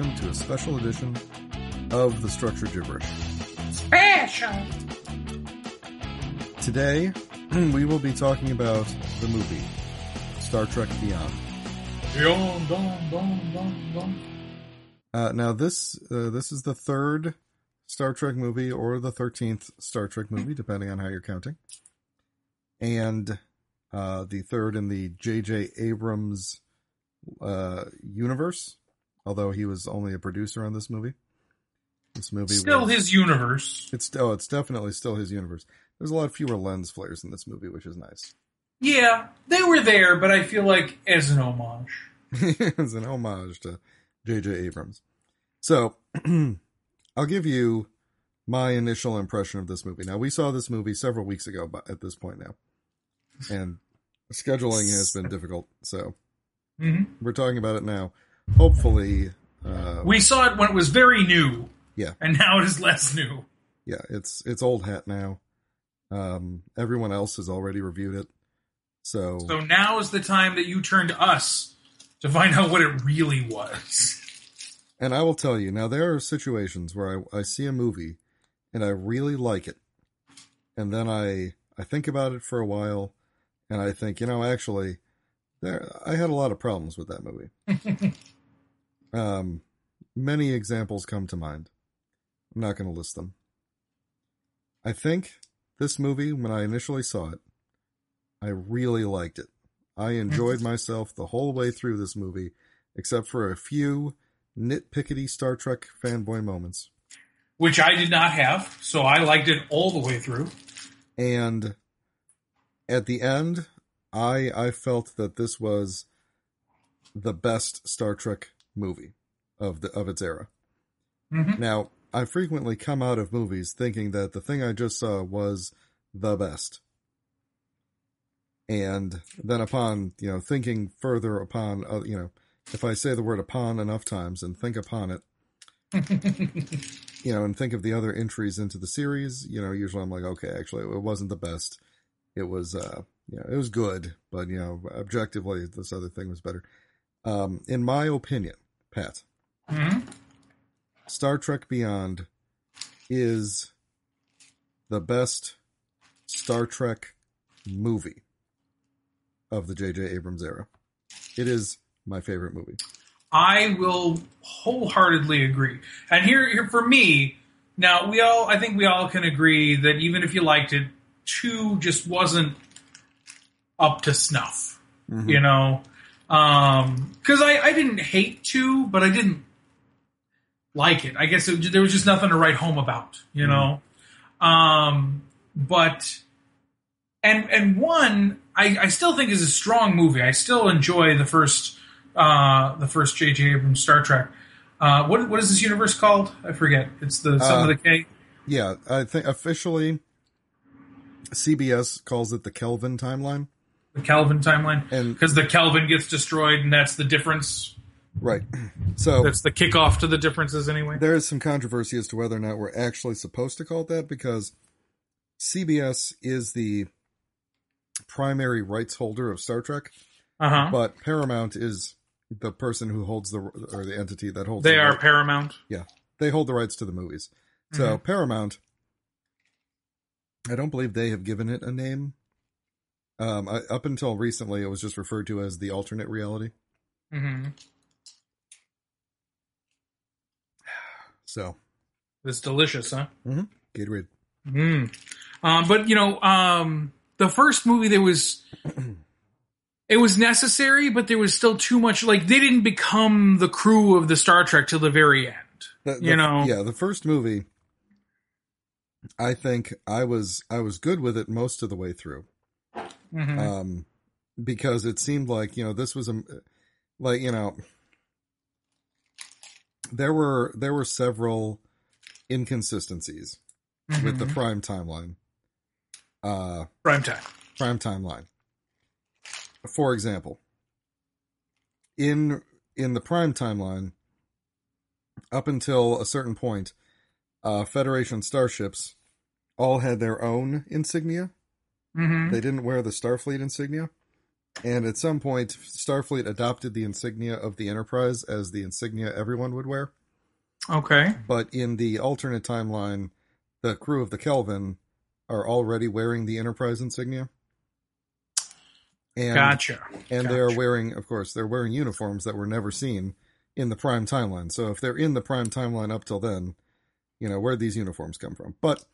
welcome to a special edition of the Structure Gibberish. Special. Today, we will be talking about the movie Star Trek Beyond. Dun, dun, dun, dun, dun. Uh, now, this uh, this is the third Star Trek movie or the thirteenth Star Trek movie, depending on how you're counting, and uh, the third in the J.J. Abrams uh, universe. Although he was only a producer on this movie, this movie Still was- his universe. It's oh, it's definitely still his universe. There's a lot fewer lens flares in this movie, which is nice. Yeah, they were there, but I feel like as an homage. it's an homage to J.J. Abrams. So, I'll give you my initial impression of this movie. Now, we saw this movie several weeks ago, but at this point now, and scheduling has been difficult. So, hmm we're talking about it now. Hopefully, uh, We saw it when it was very new. Yeah. And now it is less new. yeah, it's it's old hat now. Um, everyone else has already reviewed it, so So now is the time that you turn to us to find out what it really was. And I will tell you, now there are situations where I, I see a movie and I really like it. And then I, I think about it for a while and I think, you know, actually, there, I had a lot of problems with that movie. um, many examples come to mind. I'm not going to list them. I think this movie, when I initially saw it, I really liked it. I enjoyed myself the whole way through this movie, except for a few nitpickety Star Trek fanboy moments. Which I did not have, so I liked it all the way through. And at the end, I I felt that this was the best Star Trek movie of the of its era. Mhm. Now, I frequently come out of movies thinking that the thing I just saw was the best. And then upon, you know, thinking further upon, uh, you know, if I say the word upon enough times and think upon it, you know, and think of the other entries into the series, you know, usually I'm like, okay, actually, it wasn't the best. It was, uh, you know, it was good, but, you know, objectively, this other thing was better. Um, in my opinion, Pat, Mhm. Star Trek Beyond is the best Star Trek movie of the J.J. Abrams era. It is my favorite movie. I will wholeheartedly agree. And here, here for me, now we all, I think we all can agree that even if you liked it, two just wasn't up to snuff. You know, because I, I didn't hate two, but I didn't like it. I guess it, there was just nothing to write home about. You know, um, but and and one I, I still think is a strong movie. I still enjoy the first uh, the first J.J. Abrams Star Trek. Uh, what what is this universe called? I forget. It's the some Uh, of the K. Yeah, I think officially CBS calls it the Kelvin timeline. The Kelvin timeline, because the Kelvin gets destroyed, and that's the difference. Right. So That's the kickoff to the differences, anyway. there is some controversy as to whether or not we're actually supposed to call it that because CBS is the primary rights holder of Star Trek, Uh huh. but Paramount is the person who holds the or the entity that holds They the are right- Paramount. Yeah, they hold the rights to the movies. So Paramount, I don't believe they have given it a name. Um, I, up until recently, it was just referred to as the alternate reality. hmm So, It's delicious, huh? Gatorade. Mm. Um, but you know, um, the first movie there was it was necessary, but there was still too much. Like they didn't become the crew of the Star Trek till the very end. The- You know. yeah, the first movie. I think I was I was good with it most of the way through, Mhm. um, because it seemed like you know this was a like you know there were there were several inconsistencies with the Mhm. prime timeline. Uh, prime time. prime timeline. For example, in in the prime timeline, up until a certain point, uh, Federation starships all had their own insignia. Hmm They didn't wear the Starfleet insignia. And at some point, Starfleet adopted the insignia of the Enterprise as the insignia everyone would wear. Okay. But in the alternate timeline, the crew of the Kelvin are already wearing the Enterprise insignia. And, gotcha. And they are wearing, of course, they're wearing uniforms that were never seen in the prime timeline. So if they're in the prime timeline up till then, you know, where'd these uniforms come from? But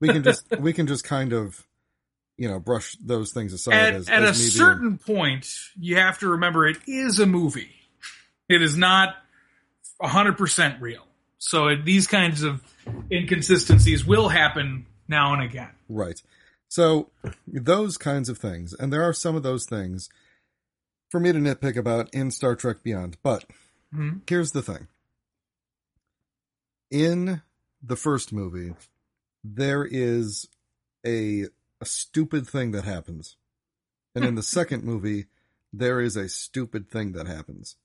we can just we can just kind of, you know, brush those things aside At, as, at a as being- certain point, you have to remember it is a movie. It is not 100% real. So it, these kinds of inconsistencies will happen now and again. Right. So those kinds of things, and there are some of those things for me to nitpick about in Star Trek Beyond. But Mhm. here's the thing. In the first movie, there is a, a stupid thing that happens. And in the second movie, there is a stupid thing that happens.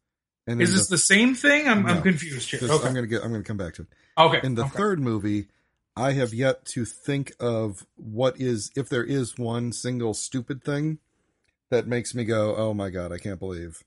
And Is this the same thing? I'm, No. I'm confused here. this- Okay. I'm gonna get I'm gonna come back to it. okay. In the okay. third movie, I have yet to think of what is if there is one single stupid thing that makes me go, "Oh my god, I can't believe."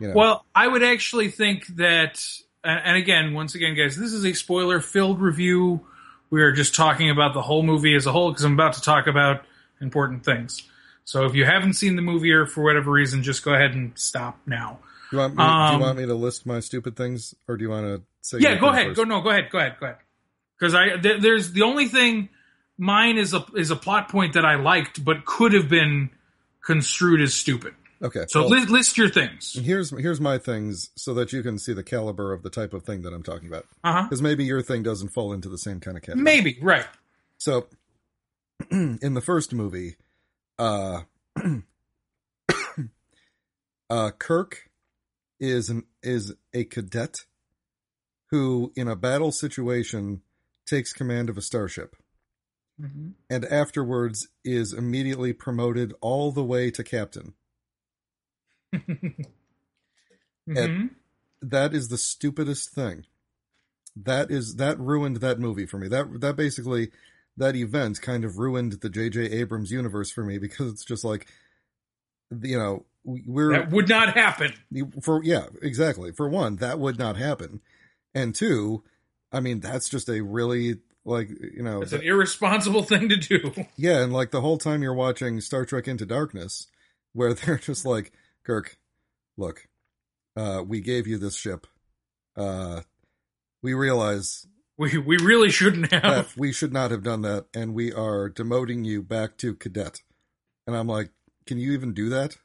You know. Well, I would actually think that, and and again, once again, guys, this is a spoiler filled review. We are just talking about the whole movie as a whole because I'm about to talk about important things. So if you haven't seen the movie or for whatever reason, just go ahead and stop now. do you want me, um, you want me to list my stupid things or do you want to say Yeah, go ahead. first? Go no, go ahead. Go ahead. Go ahead. Because I th- there's the only thing mine is a is a plot point that I liked but could have been construed as stupid. Okay. So well, list, list your things. here's here's my things so that you can see the caliber of the type of thing that I'm talking about. Uh huh. Because maybe your thing doesn't fall into the same kind of category. Maybe right. So, in the first movie, uh, uh, Kirk is an is a cadet who, in a battle situation, takes command of a starship, Mm-hmm. and afterwards is immediately promoted all the way to captain. Mhm. That is the stupidest thing. That is that ruined that movie for me. That that basically that event kind of ruined the J.J. Abrams universe for me because it's just like, you know, we- we're That would not happen. for yeah, exactly. For one, that would not happen, and two, I mean, that's just a really like you know, It's an irresponsible thing to do. yeah, and like the whole time you're watching Star Trek Into Darkness, where they're just like, Kirk, look, uh, we gave you this ship. Uh, we realize We we really shouldn't have. we should not have done that, and we are demoting you back to cadet. And I'm like, can you even do that?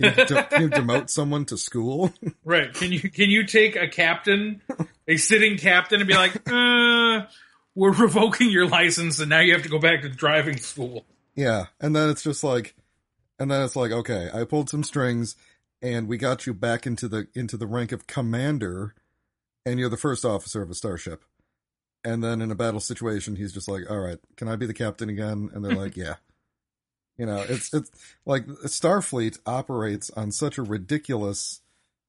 Can you, de- can you demote someone to school? Right? Can you can you take a captain, a sitting captain, and be like, uh, "We're revoking your license, and now you have to go back to driving school." yeah, and then it's just like, and then it's like, okay, I pulled some strings, and we got you back into the into the rank of commander, and you're the first officer of a starship. And then in a battle situation, he's just like, "All right, can I be the captain again?" And they're like, "Yeah." You know, it's it's like Starfleet operates on such a ridiculous,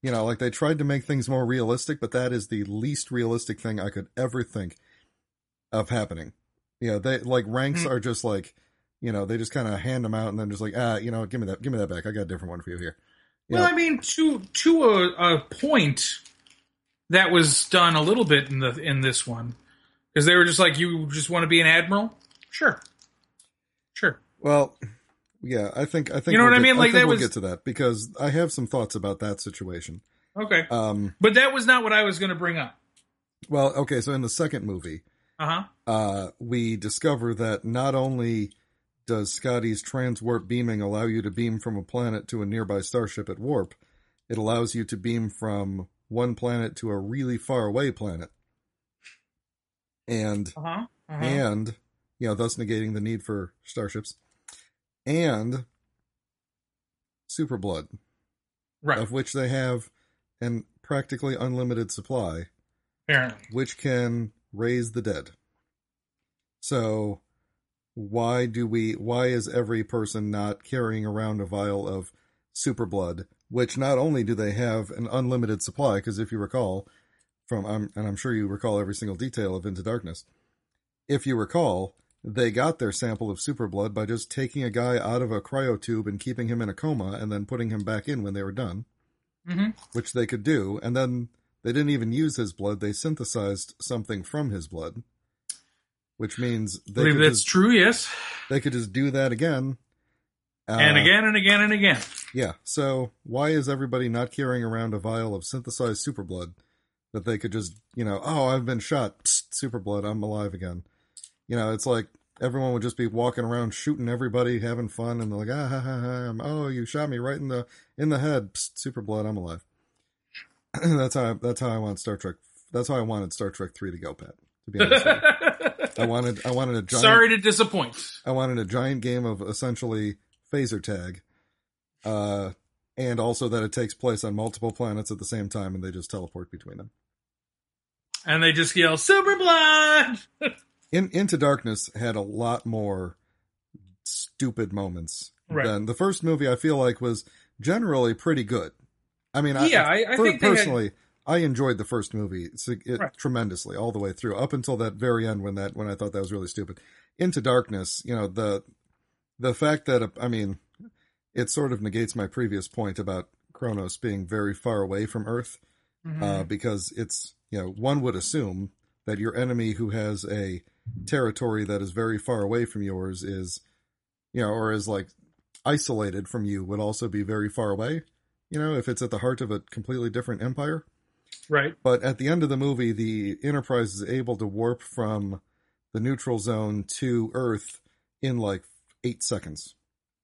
you know, like they tried to make things more realistic, but that is the least realistic thing I could ever think of happening. You know, they like ranks Hmm. are just like, you know, they just kind of hand them out and then just like, ah, you know, give me that, give me that back. I got a different one for you here. You Well, know, I mean, to to a, a point, that was done a little bit in the in this one because they were just like, "You just want to be an admiral? Sure, sure." Well, yeah, I think I think You know we'll what I mean? Like, think that we'll was- get to that because I have some thoughts about that situation. Okay, Um, but that was not what I was going to bring up. well, okay, so in the second movie, Uh huh. uh, we discover that not only does Scotty's transwarp beaming allow you to beam from a planet to a nearby starship at warp, it allows you to beam from one planet to a really far away planet. And Uh huh. Uh-huh. and you know, thus negating the need for starships. And super blood, right. of which they have an practically unlimited supply, Apparently. which can raise the dead. So why do we why is every person not carrying around a vial of super blood, which not only do they have an unlimited supply, because if you recall from um, and I'm sure you recall every single detail of Into Darkness, if you recall, they got their sample of super blood by just taking a guy out of a cryotube and keeping him in a coma and then putting him back in when they were done, hmm which they could do. And then they didn't even use his blood. They synthesized something from his blood, which means I they believe that's just, true. Yes, they could just do that again. and Uh, again and again and again. Yeah. So why is everybody not carrying around a vial of synthesized super blood that they could just, you know, oh, I've been shot, Psst, super blood, I'm alive again. You know, it's like everyone would just be walking around shooting everybody, having fun, and they're like, ah, ha, ha, ha, I'm- oh, you shot me right in the in the head, Psst, super blood, I'm alive. that's how I, that's how I want Star Trek. That's how I wanted Star Trek three to go, Pat. To be honest. I wanted I wanted a giant Sorry to disappoint. I wanted a giant game of essentially phaser tag, uh, and also that it takes place on multiple planets at the same time, and they just teleport between them. And they just yell, "Super blood!" In Into Darkness had a lot more stupid moments Right. than the first movie. I feel like was generally pretty good. I mean, Yeah, I- I per- think they had- personally, I enjoyed the first movie it, Right. tremendously all the way through, up until that very end when that when I thought that was really stupid. Into Darkness, you know the the fact that I mean, it sort of negates my previous point about Kronos being very far away from Earth, Mhm. uh, because it's you know one would assume that your enemy who has a territory that is very far away from yours is you know or is like isolated from you would also be very far away you know if it's at the heart of a completely different empire right. but at the end of the movie the enterprise is able to warp from the neutral zone to earth in like 8 seconds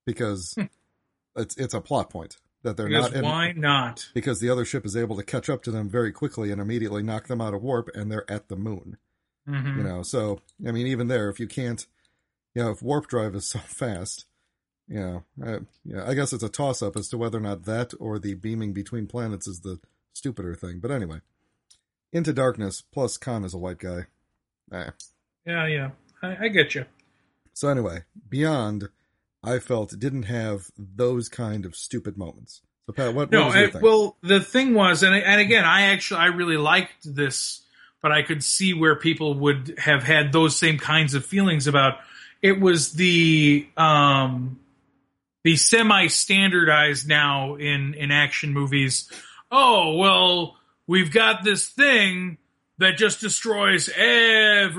because it's it's a plot point that they're Because not in, why not? because the other ship is able to catch up to them very quickly and immediately knock them out of warp and they're at the moon Mhm. you know so i mean even there if you can't you know if warp drive is so fast you know I, yeah i guess it's a toss up as to whether or not that or the beaming between planets is the stupider thing but anyway into darkness plus khan is a white guy Eh. Yeah, yeah. I, I get you. so anyway beyond i felt didn't have those kind of stupid moments so pat what, No, what I, well, the thing was, and and again, I actually I really liked this, but I could see where people would have had those same kinds of feelings about. It was the um, the semi standardized now in in action movies. Oh well, we've got this thing that just destroys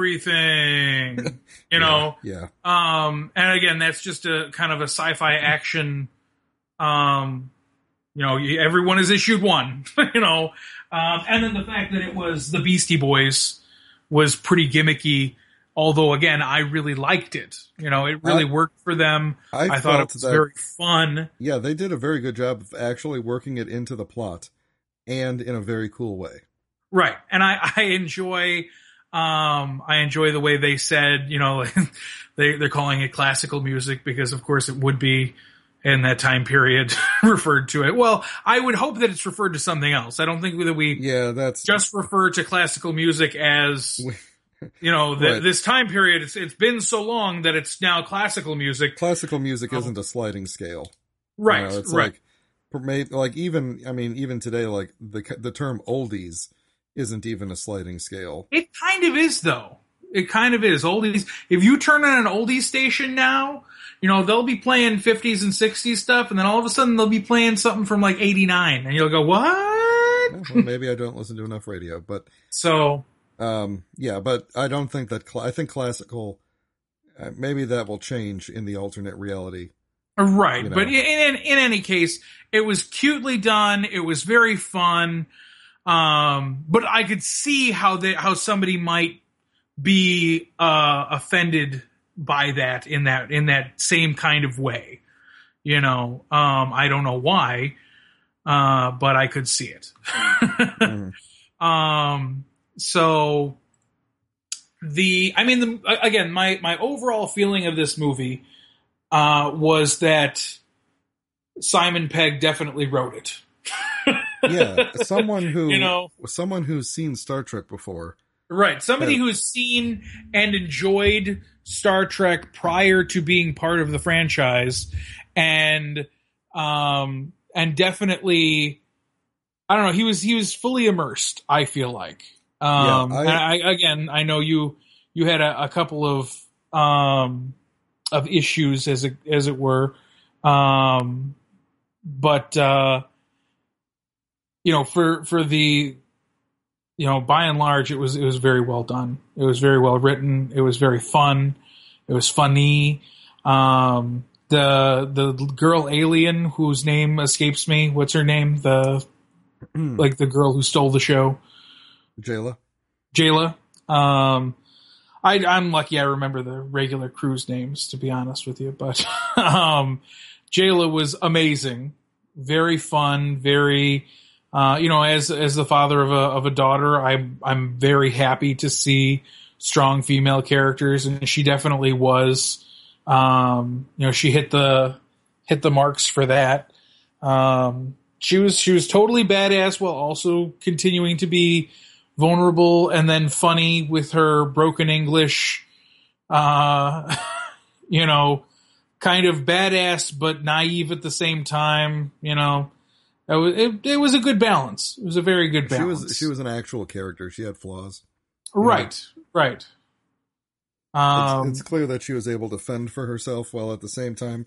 everything. You know, yeah um, and again, that's just a kind of a sci-fi action. Um, you know, everyone is issued one. you know, um, and then the fact that it was the Beastie Boys was pretty gimmicky. Although, again, I really liked it. You know, it really I- worked for them. I, I, thought it was that- very fun. Yeah, they did a very good job of actually working it into the plot and in a very cool way. Right. And I, I enjoy, um, I enjoy the way they said, you know, they, they're calling it classical music because of course it would be in that time period referred to it. Well, I would hope that it's referred to something else. I don't think that we Yeah, that's just refer to classical music as, you know, the, Right. this time period. It's, it's been so long that it's now classical music. classical music Oh. isn't a sliding scale. You Right. know, it's right. like may- like even I mean even today like the the term oldies isn't even a sliding scale. It kind of is though. It kind of is. Oldies. If you turn on an oldies station now, you know, they'll be playing 50s and 60s stuff and then all of a sudden they'll be playing something from like 89 and you'll go, what? Yeah, well, maybe I don't listen to enough radio, but So, um yeah, but I don't think that cl- I think classical uh, maybe that will change in the alternate reality. Right. You know. But in, in, in any case, it was cutely done. It was very fun. Um, but I could see how they, how somebody might be, uh, offended by that in that, in that same kind of way. You know, um, I don't know why, uh, but I could see it. Mm. Um, so the, I mean, the, again, my, my overall feeling of this movie, uh, was that Simon Pegg definitely wrote it. Yeah, someone who You know, someone who's seen Star Trek before. right. Somebody Yeah. who's seen and enjoyed Star Trek prior to being part of the franchise and, um, and definitely, I don't know, he was, he was fully immersed, I feel like. Um, Yeah, I- and I, again, I know you, you had a, a couple of um, of issues as it as it were. Um, but uh, you know, for for the you know, by and large, it was it was very well done. It was very well written. It was very fun. It was funny. Um, the the girl alien whose name escapes me. What's her name? The like the girl who stole the show. Jaylah. Jaylah. Um, I, I'm lucky I remember the regular crew's names, to be honest with you. But um, Jaylah was amazing, very fun, very. Uh, you know, as as the father of a of a daughter, I'm I'm very happy to see strong female characters, and she definitely was. Um, you know, she hit the hit the marks for that. Um, she was she was totally badass while also continuing to be vulnerable and then funny with her broken English. Uh, you know, kind of badass but naive at the same time. You know, it was, it, it was a good balance. It was a very good balance. She was she was an actual character. She had flaws. right, right. Um, it's, it's clear that she was able to fend for herself while at the same time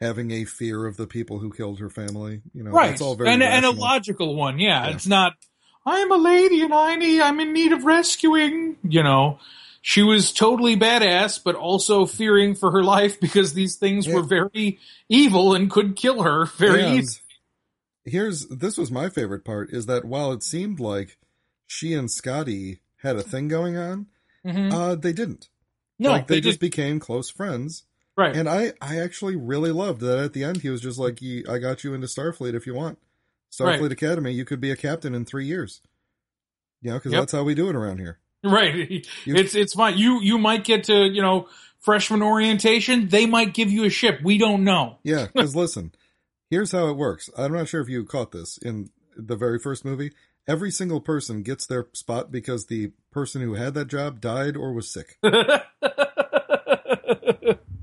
having a fear of the people who killed her family. You know, right, that's all very and and a logical one. Yeah, Yeah. it's not. I'm a lady and I need. I'm in need of rescuing. You know, she was totally badass, but also fearing for her life because these things Yeah. were very evil and could kill her very And easily. Here's this was my favorite part is that while it seemed like she and Scotty had a thing going on, Mhm. uh, they didn't. no, like they, they, just just became close friends. right. And I, I actually really loved that at the end he was just like, I got you into Starfleet if you want. Starfleet Right. Academy, you could be a captain in three years. You know, because Yep. that's how we do it around here. Right. You- it's it's fine. You you might get to you know freshman orientation. They might give you a ship. We don't know. Yeah, because listen, here's how it works. I'm not sure if you caught this in the very first movie. Every single person gets their spot because the person who had that job died or was sick.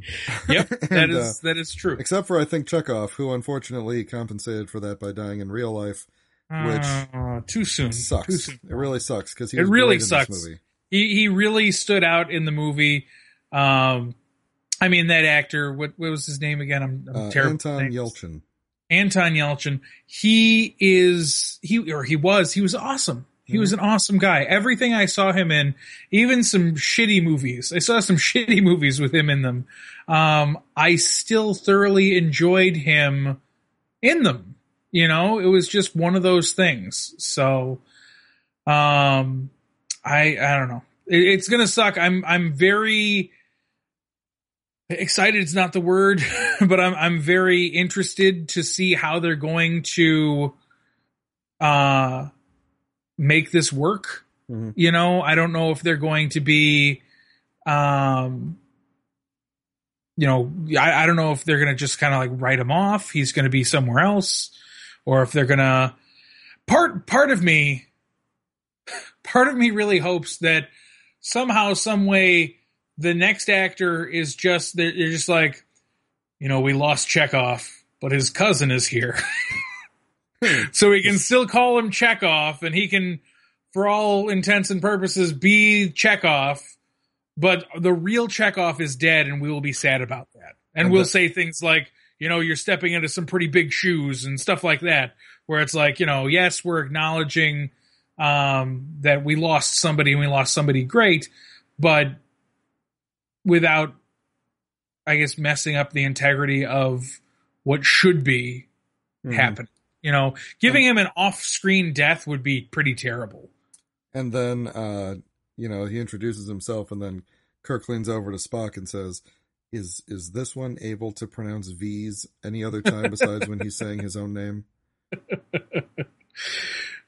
yep, that And, is that is true. Except for I think Chekov, who unfortunately compensated for that by dying in real life. which Uh, too soon. Too Sucks. soon. It really sucks because he It was really sucks. this movie. He he really stood out in the movie. Um, I mean that actor. What what was his name again? I'm, I'm Uh, terrible. Anton. Yelchin. Anton Yelchin. He is he or he was he was awesome. He was an awesome guy. Everything I saw him in, even some shitty movies. I saw some shitty movies with him in them. Um, I still thoroughly enjoyed him in them. You know, it was just one of those things. So, um, I I don't know. It, it's gonna suck. I'm I'm very excited. It's not the word, but I'm I'm very interested to see how they're going to uh make this work. Mhm. You know, I don't know if they're going to be um you know, I, I don't know if they're gonna just kind of like write him off. He's gonna be somewhere else, or if they're gonna part part of me part of me really hopes that somehow, some way, the next actor is just they're, they're just like, you know, we lost Chekov, but his cousin is here, so we can still call him Chekov, and he can, for all intents and purposes, be Chekov. But the real Chekov is dead, and we will be sad about that. And And we'll that- say things like, you know, you're stepping into some pretty big shoes and stuff like that, where it's like, you know, yes, we're acknowledging um, that we lost somebody and we lost somebody great, but without, I guess, messing up the integrity of what should be Mhm. happening. You know, giving him an off-screen death would be pretty terrible. And then, uh, you know, he introduces himself, and then Kirk leans over to Spock and says, "Is is this one able to pronounce V's any other time besides when he's saying his own name?"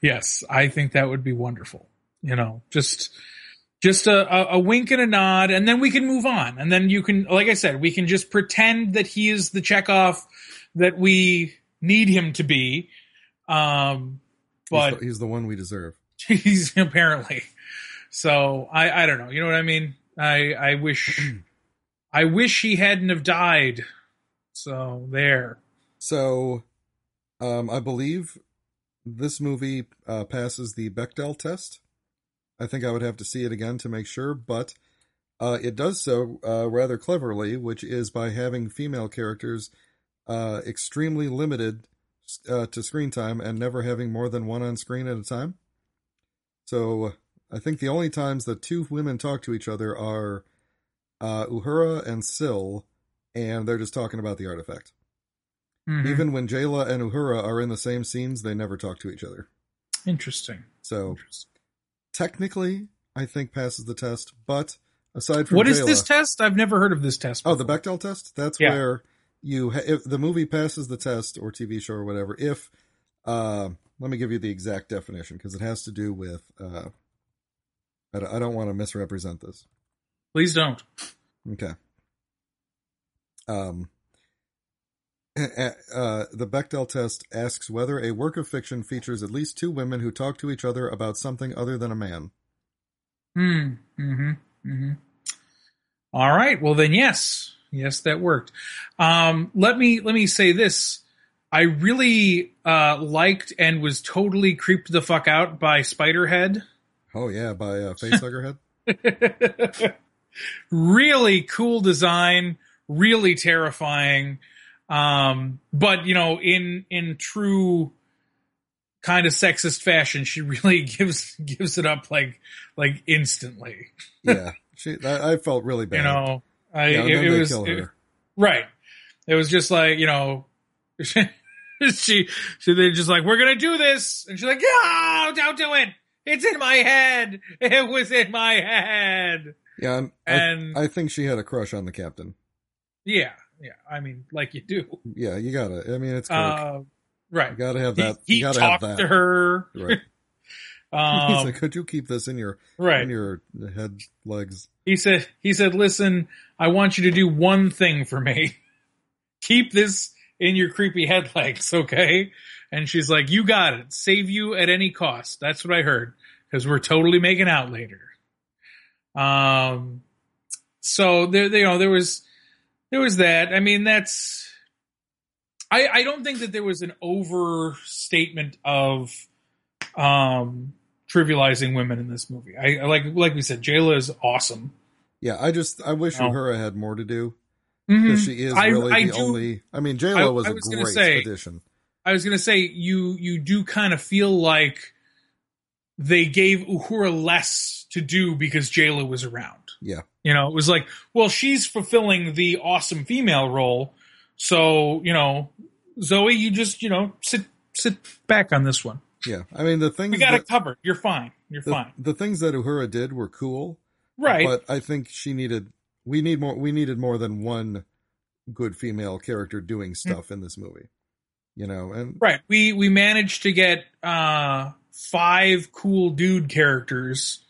Yes, I think that would be wonderful. You know, just just a, a, a wink and a nod, and then we can move on. And then you can, like I said, we can just pretend that he is the Chekov that we need him to be. Um, He's but the, he's the one we deserve. he's apparently. So I I don't know. You know what I mean? I I wish I wish he hadn't have died. So there. So, um, I believe this movie uh, passes the Bechdel test. I think I would have to see it again to make sure, but Uh, it does so uh, rather cleverly, which is by having female characters uh, extremely limited uh, to screen time and never having more than one on screen at a time. So I think the only times that two women talk to each other are uh, Uhura and Sil, and they're just talking about the artifact. Mhm. Even when Jaylah and Uhura are in the same scenes, they never talk to each other. Interesting. So Interesting. technically, I think passes the test. But aside from What is Jaylah- this test? I've never heard of this test. Oh, the before. Bechdel test. That's Yeah. where you ha- if the movie passes the test or TV show or whatever. If uh, let me give you the exact definition because it has to do with. Uh, I don't- I don't want to misrepresent this. Please don't. Okay. Um. Uh, the Bechdel test asks whether a work of fiction features at least two women who talk to each other about something other than a man. Hmm. Mm-hmm. Mm-hmm. All right. Well, then, yes, yes, that worked. Um, let me let me say this. I really uh, liked and was totally creeped the fuck out by Spiderhead. Oh yeah, by uh, Facehugger Head. really cool design, really terrifying. Um, but you know, in in true kind of sexist fashion, she really gives gives it up like like instantly. Yeah, she. I, I felt really bad. You know, I yeah, it, it was kill it- right. It was just like you know. she, she, they're just like, we're gonna do this, and she's like, no, don't do it. It's in my head. It was in my head. Yeah, and And- I, I think she had a crush on the captain. Yeah, yeah. I mean, like you do. Yeah, you gotta. I mean, it's Kirk. Uh, right. you gotta have He, that. he you gotta talked have that. to her. Right. Um, He's like, could you keep this in your right. in your head legs? He said, he said, listen, I want you to do one thing for me. Keep this in your creepy head legs, okay? And she's like, you got it. Save you at any cost. That's what I heard. Cause we're totally making out later. Um, so there, you know, there was, there was that. I mean, that's, I, I don't think that there was an overstatement of, um, trivializing women in this movie. I I like, like we said, Jaylah is awesome. Yeah, I just I wish Oh. Uhura had more to do Mhm. she is really I the do- only. I mean, J I- was I a was great say- addition. I was gonna say you you do kind of feel like they gave Uhura less to do because Jaylah was around. Yeah. You know, it was like, well, she's fulfilling the awesome female role, so you know, Zoe, you just you know sit sit back on this one. Yeah, I mean the things We got that, it covered. You're fine. You're the, fine. the things that Uhura did were cool, Right. but I think she needed. We need more. We needed more than one good female character doing stuff in this movie. You know, and Right. We we managed to get uh five cool dude characters,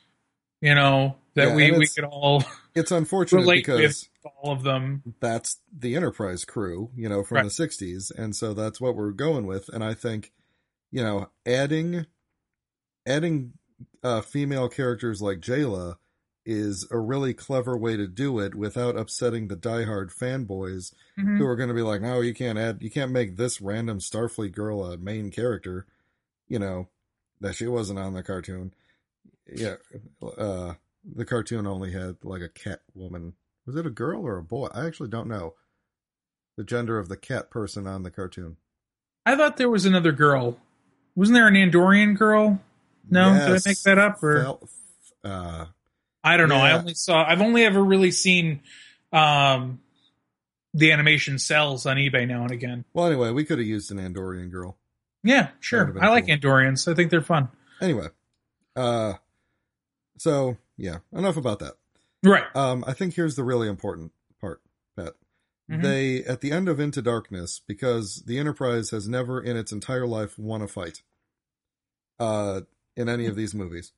you know, that Yeah, we we could all it's unfortunate because all of them. that's the Enterprise crew, you know, from Right. the 60s. And so that's what we're going with. And I think, you know, adding, adding, uh, female characters like Jaylah is a really clever way to do it without upsetting the diehard fanboys Mhm. who are going to be like, no, you can't add, you can't make this random Starfleet girl a main character, you know, that she wasn't on the cartoon. Yeah. Uh, the cartoon only had like a cat woman. Was it a girl or a boy? I actually don't know the gender of the cat person on the cartoon. I thought there was another girl. Wasn't there an Andorian girl? No, did I make that up or Fel- uh, I don't know. I only saw I've only ever really seen um the animation sells on eBay now and again. well, anyway, we could have used an Andorian girl. Yeah, sure. I like cool. Andorians. I think they're fun. Anyway, uh, so yeah, enough about that. Right. Um, I think here's the really important part, Pat. Mhm. They, at the end of Into Darkness, because the Enterprise has never in its entire life won a fight, uh, in any of these movies.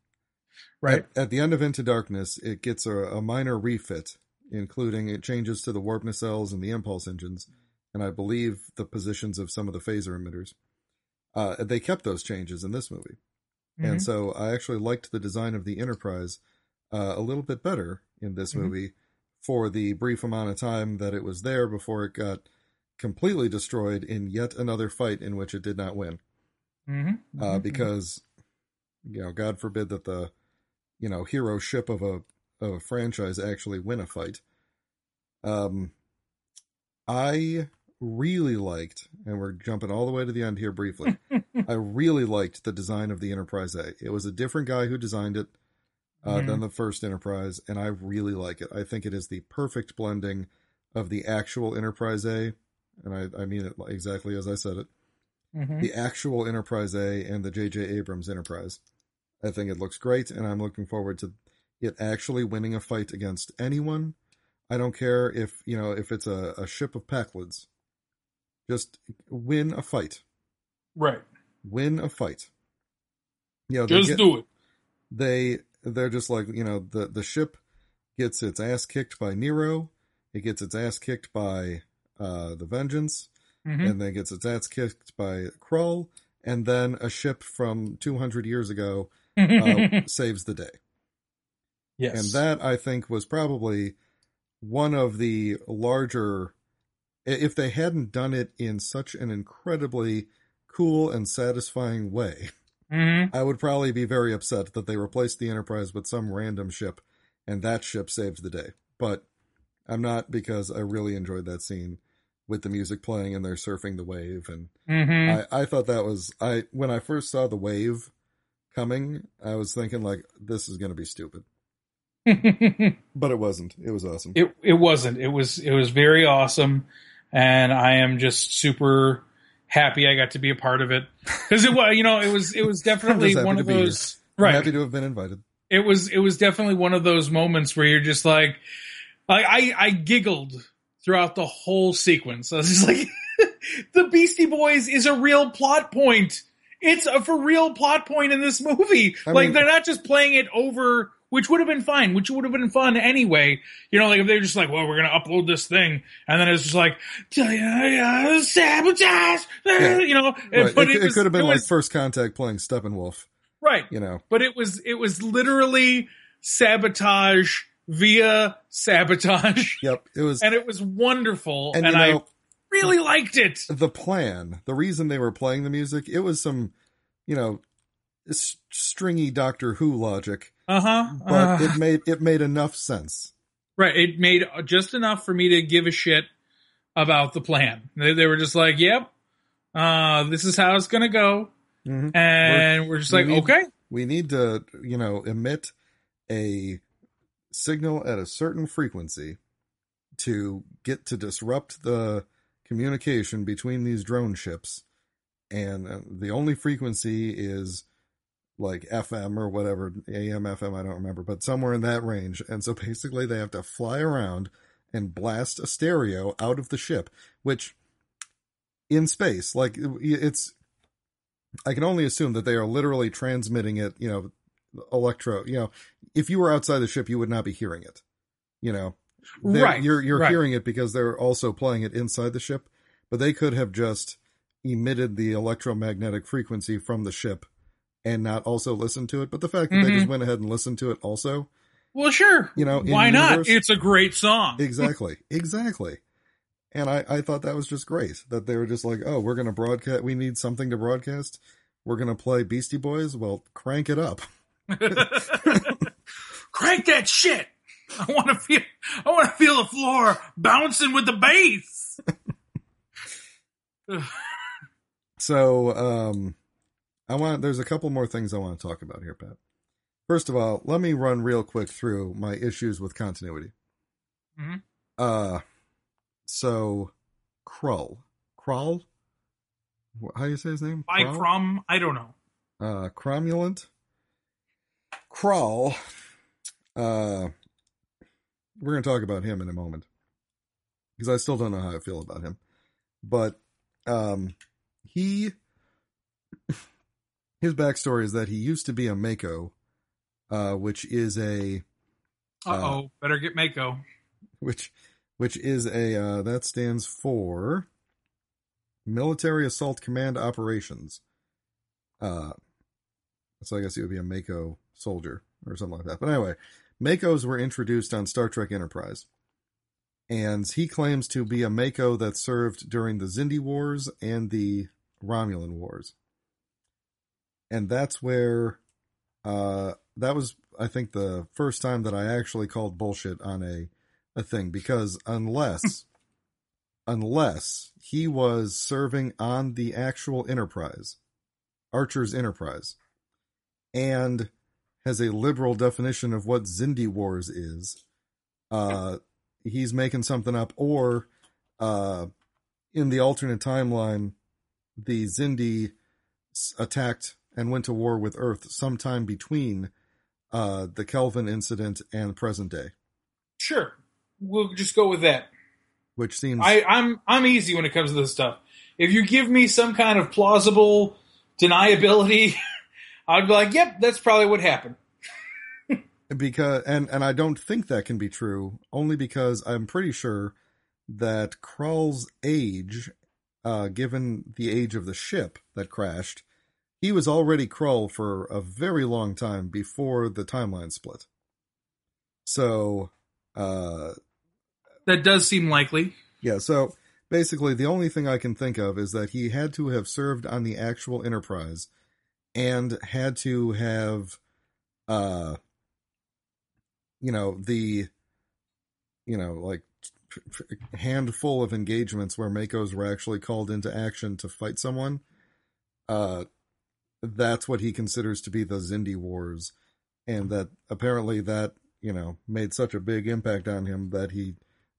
Right. At, at the end of Into Darkness, it gets a, a minor refit, including it changes to the warp nacelles and the impulse engines, and I believe the positions of some of the phaser emitters. Uh, they kept those changes in this movie. Mhm. And so I actually liked the design of the Enterprise uh, a little bit better in this Mhm. movie for the brief amount of time that it was there before it got completely destroyed in yet another fight in which it did not win. Mhm. Uh, Mhm. because, you know, God forbid that the, you know, hero ship of a of a franchise actually win a fight. Um, I really liked, and we're jumping all the way to the end here briefly. I really liked the design of the Enterprise A. It was a different guy who designed it uh, Mhm. than the first Enterprise, and I really like it. I think it is the perfect blending of the actual Enterprise A, and I, I mean it exactly as I said it Mhm. the actual Enterprise A and the J.J. Abrams Enterprise. I think it looks great, and I'm looking forward to it actually winning a fight against anyone. I don't care if you know if it's a, a ship of Pakleds. Just win a fight. Right. Win a fight. You know, Just get- do it. they they're just like you know the the ship gets its ass kicked by Nero. It gets its ass kicked by uh, the Vengeance Mhm. and then gets its ass kicked by Krull, and then a ship from 200 years ago uh, saves the day. yes. And that, I think, was probably one of the larger. If they hadn't done it in such an incredibly cool and satisfying way, Mhm. I would probably be very upset that they replaced the Enterprise with some random ship, and that ship saved the day. But I'm not because I really enjoyed that scene with the music playing and they're surfing the wave and Mhm. I, I thought that was I when I first saw the wave coming, I was thinking like this is gonna be stupid. But it wasn't. It was awesome. it it wasn't. It was it was very awesome, and I am just super happy I got to be a part of it because it was you know it was it was definitely one of those right. happy to have been invited. it was it was definitely one of those moments where you're just like I I, I giggled throughout the whole sequence. I was just like the Beastie Boys is a real plot point. It's a for real plot point in this movie. I like mean- they're not just playing it over which would have been fine, which would have been fun anyway. You know, like if they're just like, well, we're gonna upload this thing, and then it's just like, sabotage, Yeah. you know. Right. But it, it, it could have been like first contact playing Steppenwolf, right you know. but it was it was literally sabotage via sabotage Yep. It was and it was wonderful and, and, you i really liked it the plan, the reason they were playing the music, it was some, you know, stringy Doctor Who logic, uh-huh but uh, it made it made enough sense. right it made just enough for me to give a shit about the plan. They, they were just like yep uh this is how it's gonna go. Hmm and we're, just we like need- okay. We need to, you know, emit a signal at a certain frequency to get to disrupt the communication between these drone ships. And uh, the only frequency is like FM or whatever, AM, FM, I don't remember, but somewhere in that range. And so basically they have to fly around and blast a stereo out of the ship, which in space, like it's, I can only assume that they are literally transmitting it, you know, electro, you know, if you were outside the ship, you would not be hearing it, you know, Right, You're, you're right. hearing it because they're also playing it inside the ship, but they could have just emitted the electromagnetic frequency from the ship and not also listen to it. But the fact that they Mhm. just went ahead and listened to it also, well sure you know, why not universe- it's a great song exactly, exactly. And I, I thought that was just great that they were just like, oh, we're going to broadcast. We need something to broadcast. We're going to play Beastie Boys. Well, crank it up. Crank that shit. I want to feel. I want to feel the floor bouncing with the bass. So, um, I want, there's a couple more things I want to talk about here, Pat. First of all, let me run real quick through my issues with continuity. Mhm. Uh, so Krull, Krull, how do you say his name? By Krull? Crum, I don't know. uh, cromulent, Krull. Uh, we're going to talk about him in a moment because I still don't know how I feel about him. But um, he, his backstory is that he used to be a MACO, uh, which is a Uh oh, better get Maaco. which which is a uh, that stands for military assault command operations. Uh, so I guess he would be a MACO soldier or something like that. But anyway, MACOs were introduced on Star Trek Enterprise, and he claims to be a MACO that served during the Xindi Wars and the Romulan Wars, and that's where uh, that was I think the first time that I actually called bullshit on a a thing because unless unless he was serving on the actual Enterprise, Archer's Enterprise, and has a liberal definition of what Xindi Wars is, uh, he's making something up, or uh, in the alternate timeline, the Xindi attacked and went to war with Earth sometime between uh, the Kelvin incident and present day. Sure, we'll just go with that. Which seems I, I'm I'm easy when it comes to this stuff. If you give me some kind of plausible deniability, I'd be like, "Yep, that's probably what happened." because and and I don't think that can be true only because I'm pretty sure that Krall's age, uh, given the age of the ship that crashed, he was already Krall for a very long time before the timeline split. So, uh, that does seem likely. Yeah. So basically, the only thing I can think of is that he had to have served on the actual Enterprise and had to have, uh, you know, the, you know, like handful of engagements where MACOs were actually called into action to fight someone. Uh, that's what he considers to be the Xindi Wars, and that apparently that you know made such a big impact on him that he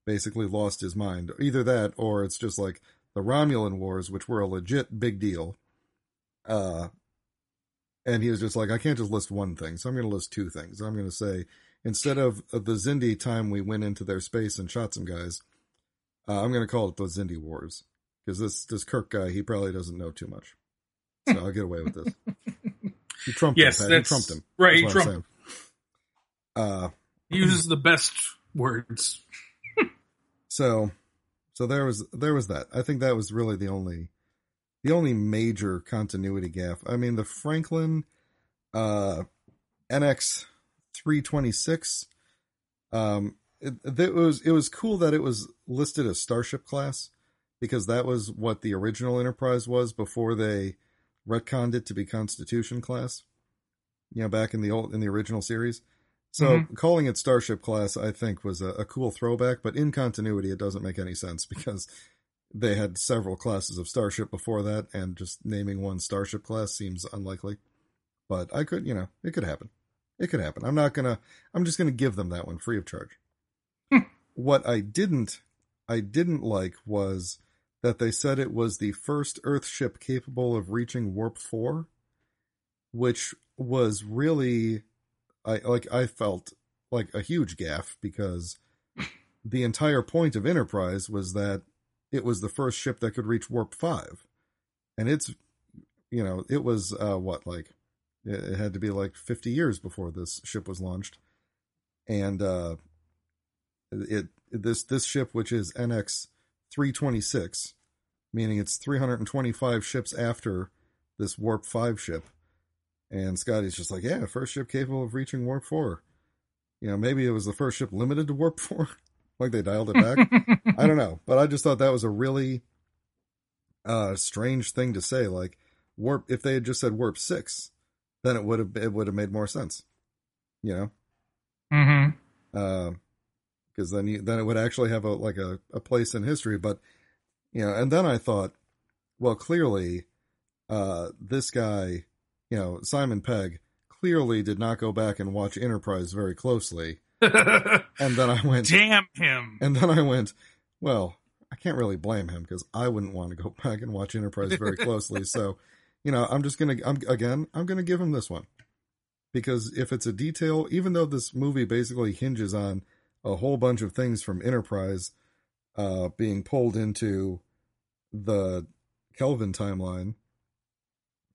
basically lost his mind. Either that, or it's just like the Romulan Wars, which were a legit big deal. Uh, and he was just like, I can't just list one thing, so I'm going to list two things. I'm going to say instead of, the Xindi time we went into their space and shot some guys, uh, I'm going to call it the Xindi Wars because this this Kirk guy he probably doesn't know too much, so I'll get away with this. He trumped yes, him. Pat. He trumped him. Right, he trumped. saying. Uh, He uses the best words. so so there was there was that. I think that was really the only the only major continuity gaffe. I mean, the Franklin uh, NX three twenty six. Um, it, it was it was cool that it was listed as Starship class because that was what the original Enterprise was before they retconned it to be Constitution class. You know, back in the old in the original series. So mm-hmm. calling it Starship class, I think, was a, a cool throwback, but in continuity, it doesn't make any sense because they had several classes of Starship before that, and just naming one Starship class seems unlikely. But I could, you know, it could happen. It could happen. I'm not gonna. I'm just gonna give them that one free of charge. Hmm. what I didn't, I didn't like was that they said it was the first Earth ship capable of reaching warp four, which was really, I like. I felt like a huge gaffe because the entire point of Enterprise was that it was the first ship that could reach warp five, and it's, you know, it was uh, what like it it had to be like 50 years before this ship was launched and uh it this this ship which is NX 326 meaning it's 325 ships after this warp 5 ship. And Scotty's just like yeah first ship capable of reaching warp 4 you know maybe it was the first ship limited to warp 4 like they dialed it back. I don't know. But I just thought that was a really uh strange thing to say. Like warp if they had just said warp 6 then it would have it would have made more sense. You know? Mm-hmm. Because then you, then it would actually have a like a, a place in history. But you know, and then I thought, well, clearly, uh, this guy, you know, Simon Pegg, clearly did not go back and watch Enterprise very closely. And then I went, Damn him. and then I went, well, I can't really blame him because I wouldn't want to go back and watch Enterprise very closely. so, you know, I'm just gonna, I'm again, I'm gonna give him this one because if it's a detail, even though this movie basically hinges on a whole bunch of things from Enterprise uh, being pulled into the Kelvin timeline,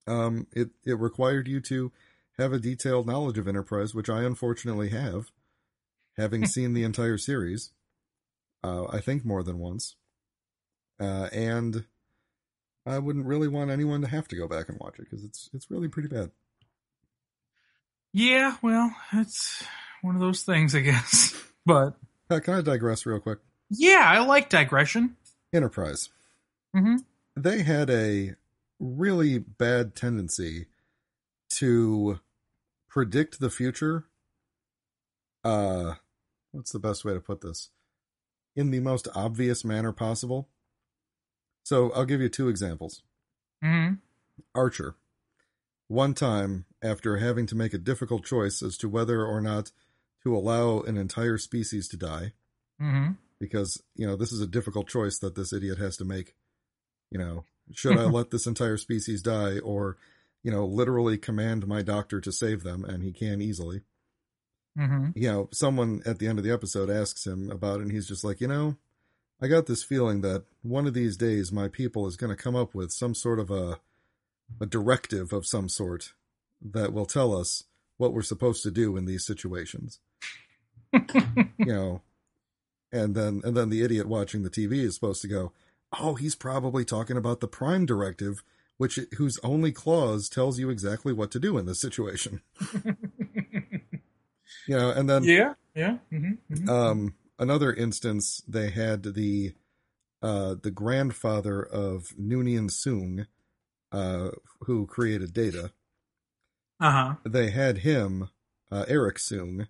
um, it it required you to have a detailed knowledge of Enterprise, which I unfortunately have, having seen the entire series. Uh, I think more than once, uh, and I wouldn't really want anyone to have to go back and watch it because it's it's really pretty bad. Yeah, well, it's one of those things, I guess. But Uh, can I digress real quick? yeah, I like digression. Enterprise. Mm-hmm. they had a really bad tendency to predict the future uh what's the best way to put this? In the most obvious manner possible. So I'll give you two examples. Mm-hmm. Archer. One time, after having to make a difficult choice as to whether or not to allow an entire species to die, Mm-hmm. because, you know, this is a difficult choice that this idiot has to make. You know, should I let this entire species die or, you know, literally command my doctor to save them? And he can easily. Mm-hmm. You know, someone at the end of the episode asks him about it, and he's just like, you know, I got this feeling that one of these days my people is going to come up with some sort of a, a directive of some sort that will tell us what we're supposed to do in these situations. you know, and then and then the idiot watching the TV is supposed to go, "Oh, he's probably talking about the Prime Directive, which whose only clause tells you exactly what to do in this situation." you know, and then yeah. Yeah. Mm-hmm. um, another instance, they had the uh, the grandfather of Noonien Soong, uh, who created Data. Uh huh. They had him, uh, Arik Soong.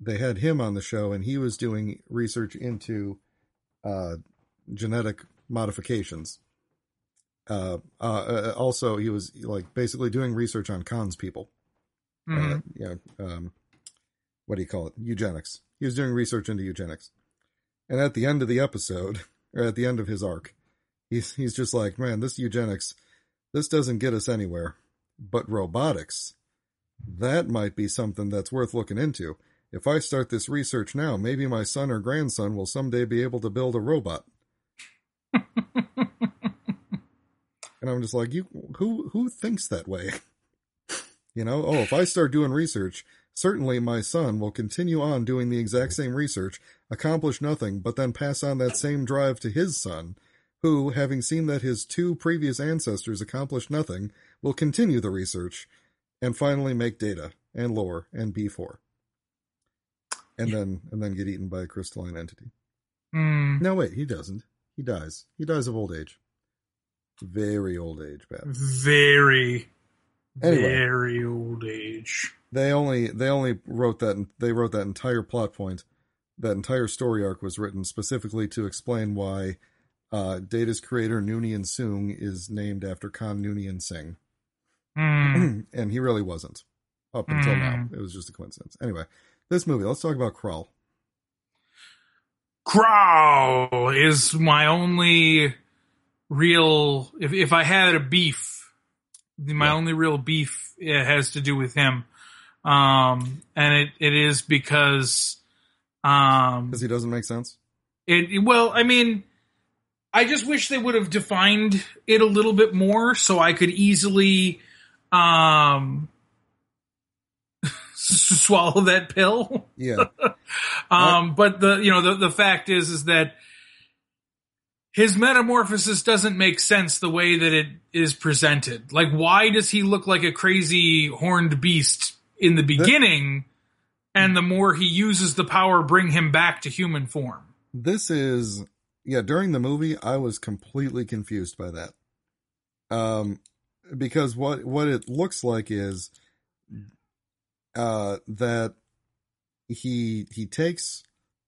They had him on the show, and he was doing research into uh, genetic modifications. Uh, uh, also, he was like basically doing research on cons people. Mm-hmm. Uh, you know, um, what do you call it? Eugenics. He was doing research into eugenics. And at the end of the episode, or at the end of his arc, he's he's just like, man, this eugenics, this doesn't get us anywhere. But robotics, that might be something that's worth looking into. If I start this research now, maybe my son or grandson will someday be able to build a robot. and I'm just like, you who who thinks that way? You know, oh, if I start doing research, certainly my son will continue on doing the exact same research, accomplish nothing, but then pass on that same drive to his son, who, having seen that his two previous ancestors accomplished nothing, will continue the research and finally make Data and Lore and B4. And then and then get eaten by a crystalline entity. Mm. No, wait, he doesn't. He dies. He dies of old age. Very old age, Pat. Very, Anyway. very old age. They only they only wrote that they wrote that entire plot point. That entire story arc was written specifically to explain why uh, Data's creator Noonien Soong is named after Khan Noonien Singh, Mm. and he really wasn't up until now. Mm. It was just a coincidence. Anyway, this movie. Let's talk about Krull. Growl is my only real. If if I had a beef, my Yeah. only real beef it has to do with him, um, and it it is because, um, Because he doesn't make sense. it well, I mean, I just wish they would have defined it a little bit more so I could easily, um, swallow that pill. Yeah, Um, but the you know the the fact is is that his metamorphosis doesn't make sense the way that it is presented. Like, why does he look like a crazy horned beast in the beginning, and the more he uses the power, bring him back to human form? this is yeah. During the movie, I was completely confused by that. Um, because what what it looks like is, uh, that he he takes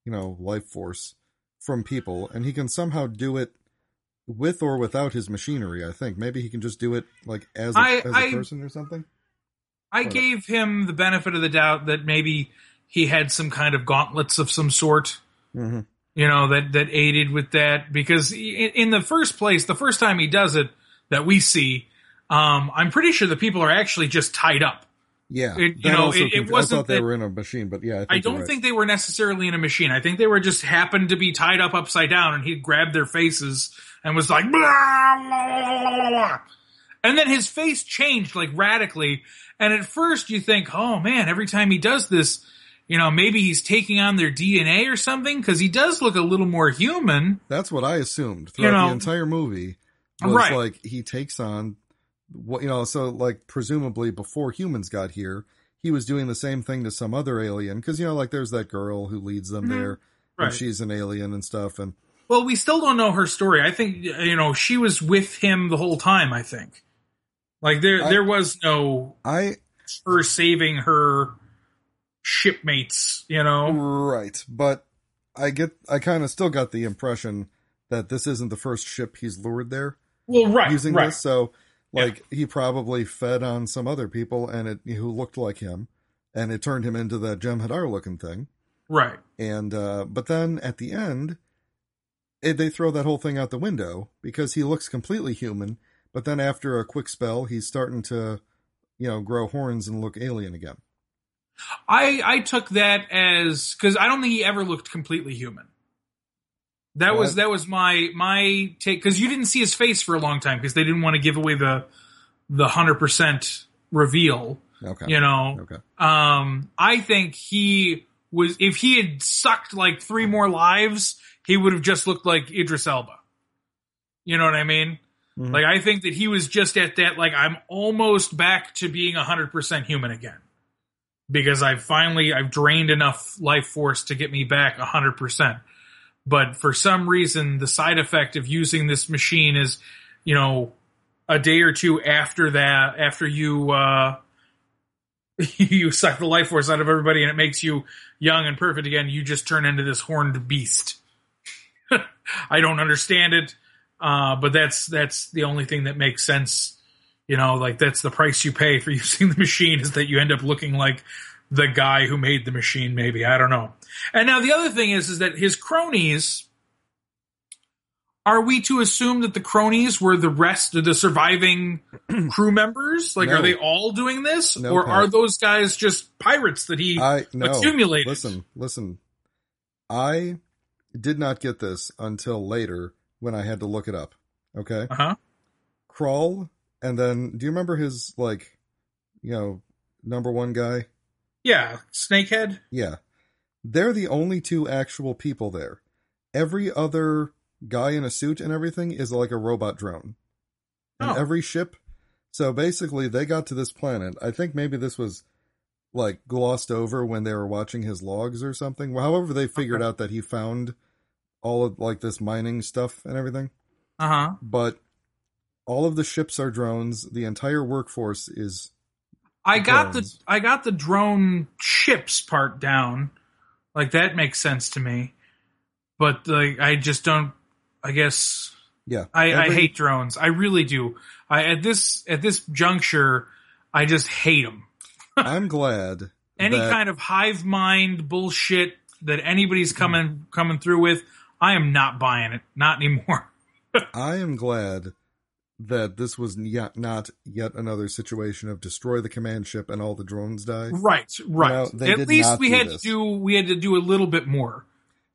you know life force from people, and he can somehow do it with or without his machinery. I think maybe he can just do it like as a, I- as a I- person or something. I Or- gave him the benefit of the doubt that maybe he had some kind of gauntlets of some sort. Mm-hmm. you know that that aided with that because in, in the first place the first time he does it that we see um i'm pretty sure the people are actually just tied up Yeah, It- you know, it- it conf- I wasn't thought they that- were in a machine, but yeah, I, think i don't right. think they were necessarily in a machine i think they were just happened to be tied up upside down and he grabbed their faces and was like "Blah, blah, blah, blah, blah." and then his face changed like radically and at first you think oh man every time he does this you know maybe he's taking on their dna or something because he does look a little more human That's what I assumed throughout know- the entire movie. Was Right. like he takes on what you know, so like presumably before humans got here, he was doing the same thing to some other alien because you know, like there's that girl who leads them Mhm. there, Right. and she's an alien and stuff, and Well, we still don't know her story. I think you know she was with him the whole time. I think, like there I- there was no I her saving her shipmates, you know. Right, but I get I kind of still got the impression that this isn't the first ship he's lured there Well, right, using right. this. So, Yeah. like, he probably fed on some other people and it who looked like him, and it turned him into that Jem'Hadar looking thing. Right. And uh, but then at the end, it, they throw that whole thing out the window because he looks completely human. But then after a quick spell, he's starting to, you know, grow horns and look alien again. I I took that as because I don't think he ever looked completely human. That was that was my my take because you didn't see his face for a long time because they didn't want to give away the the hundred percent reveal. Okay. You know, Okay. um, I think he was if he had sucked like three more lives, he would have just looked like Idris Elba. You know what I mean? Mhm. Like I think that he was just at that like I'm almost back to being 100% human again. Because I've finally I've drained enough life force to get me back 100%. But for some reason the side effect of using this machine is, you know, a day or two after that after you uh you suck the life force out of everybody and it makes you young and perfect again, you just turn into this horned beast. I don't understand it. Uh, but that's that's the only thing that makes sense. You know, like that's the price you pay for using the machine is that you end up looking like the guy who made the machine. Maybe I don't know. And now the other thing is, is that his cronies. Are we to assume that the cronies were the rest of the surviving crew members? Like, No. are they all doing this, No, or Pat. are those guys just pirates that he? I no. accumulated. Listen, listen. I did not get this until later when I had to look it up. Okay. Uh huh. Krall, and then do you remember his like, you know, number one guy? Yeah, Snakehead. Yeah. They're the only two actual people there. Every other guy in a suit and everything is like a robot drone. And Oh. every ship. So basically, they got to this planet. I think maybe this was like glossed over when they were watching his logs or something. However, they figured Okay. out that he found all of like this mining stuff and everything. Uh huh. But all of the ships are drones. The entire workforce is I got drones. the I got the drone ships part down. Like that makes sense to me. But like I just don't I guess yeah. I, I hate drones. I really do. I at this at this juncture I just hate them. I'm glad Any that- kind of hive mind bullshit that anybody's coming coming through with, I am not buying it. Not anymore. I am glad that this was yet not yet another situation of destroy the command ship and all the drones die. Right, right. No, At least we had this. to do we had to do a little bit more.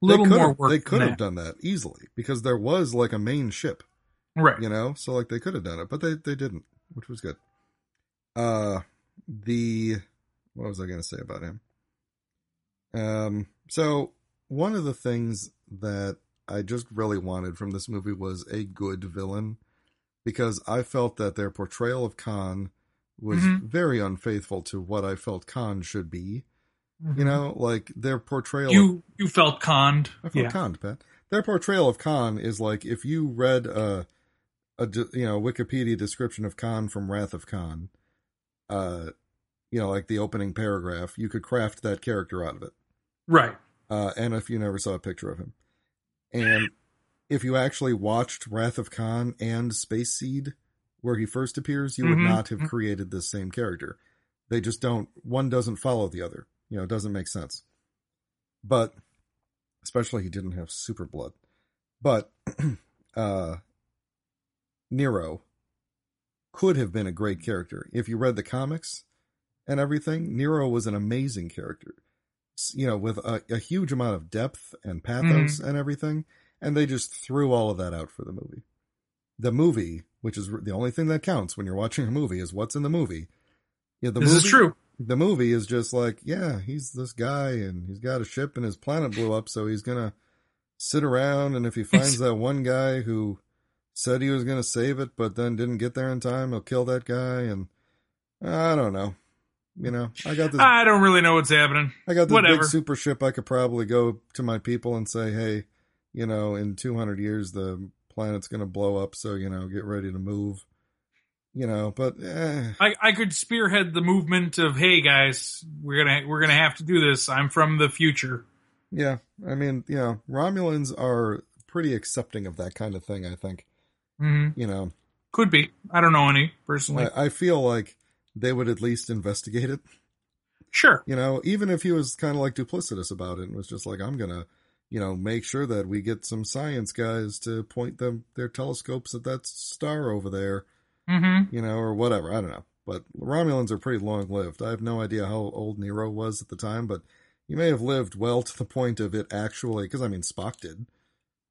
Little more work. They could have that. done that easily because there was like a main ship, Right. you know. So like they could have done it, but they they didn't, which was good. Uh, the what was I going to say about him? Um, so one of the things that I just really wanted from this movie was a good villain because I felt that their portrayal of Khan was Mhm. very unfaithful to what I felt Khan should be. Mhm. You know, like their portrayal. of you you felt conned. I felt Yeah. conned, Pat. Their portrayal of Khan is like if you read a, a you know Wikipedia description of Khan from Wrath of Khan, uh, you know, like the opening paragraph, you could craft that character out of it. Right. Uh, and if you never saw a picture of him, and if you actually watched Wrath of Khan and Space Seed, where he first appears, you would Mhm. not have created this same character. They just don't. One doesn't follow the other. You know, it doesn't make sense. But especially he didn't have super blood. But uh Nero could have been a great character. If you read the comics and everything, Nero was an amazing character. You know, with a, a huge amount of depth and pathos and everything, and they just threw all of that out for the movie. The movie, which is the only thing that counts when you're watching a movie, is what's in the movie. Yeah, the this movie, is true. the movie is just like, yeah, he's this guy and he's got a ship and his planet blew up, so he's gonna sit around and if he finds that one guy who said he was gonna save it but then didn't get there in time, he'll kill that guy and I don't know. You know, I got this I don't really know what's happening. I got this whatever. big super ship I could probably go to my people and say, Hey, you know, in two hundred years the planet's gonna blow up, so you know, get ready to move. you know, but eh, I, I could spearhead the movement of hey guys, we're gonna we're gonna have to do this. I'm from the future. yeah, I mean, you know, Romulans are pretty accepting of that kind of thing. I think, hmm you know, Could be. I don't know any personally. I, I feel like they would at least investigate it. sure. You know, even if he was kind of like duplicitous about it and was just like, I'm gonna, you know, make sure that we get some science guys to point them their telescopes at that star over there, hmm you know, or whatever. I don't know. But Romulans are pretty long lived. I have no idea how old Nero was at the time, but he may have lived well to the point of it actually, because I mean, Spock did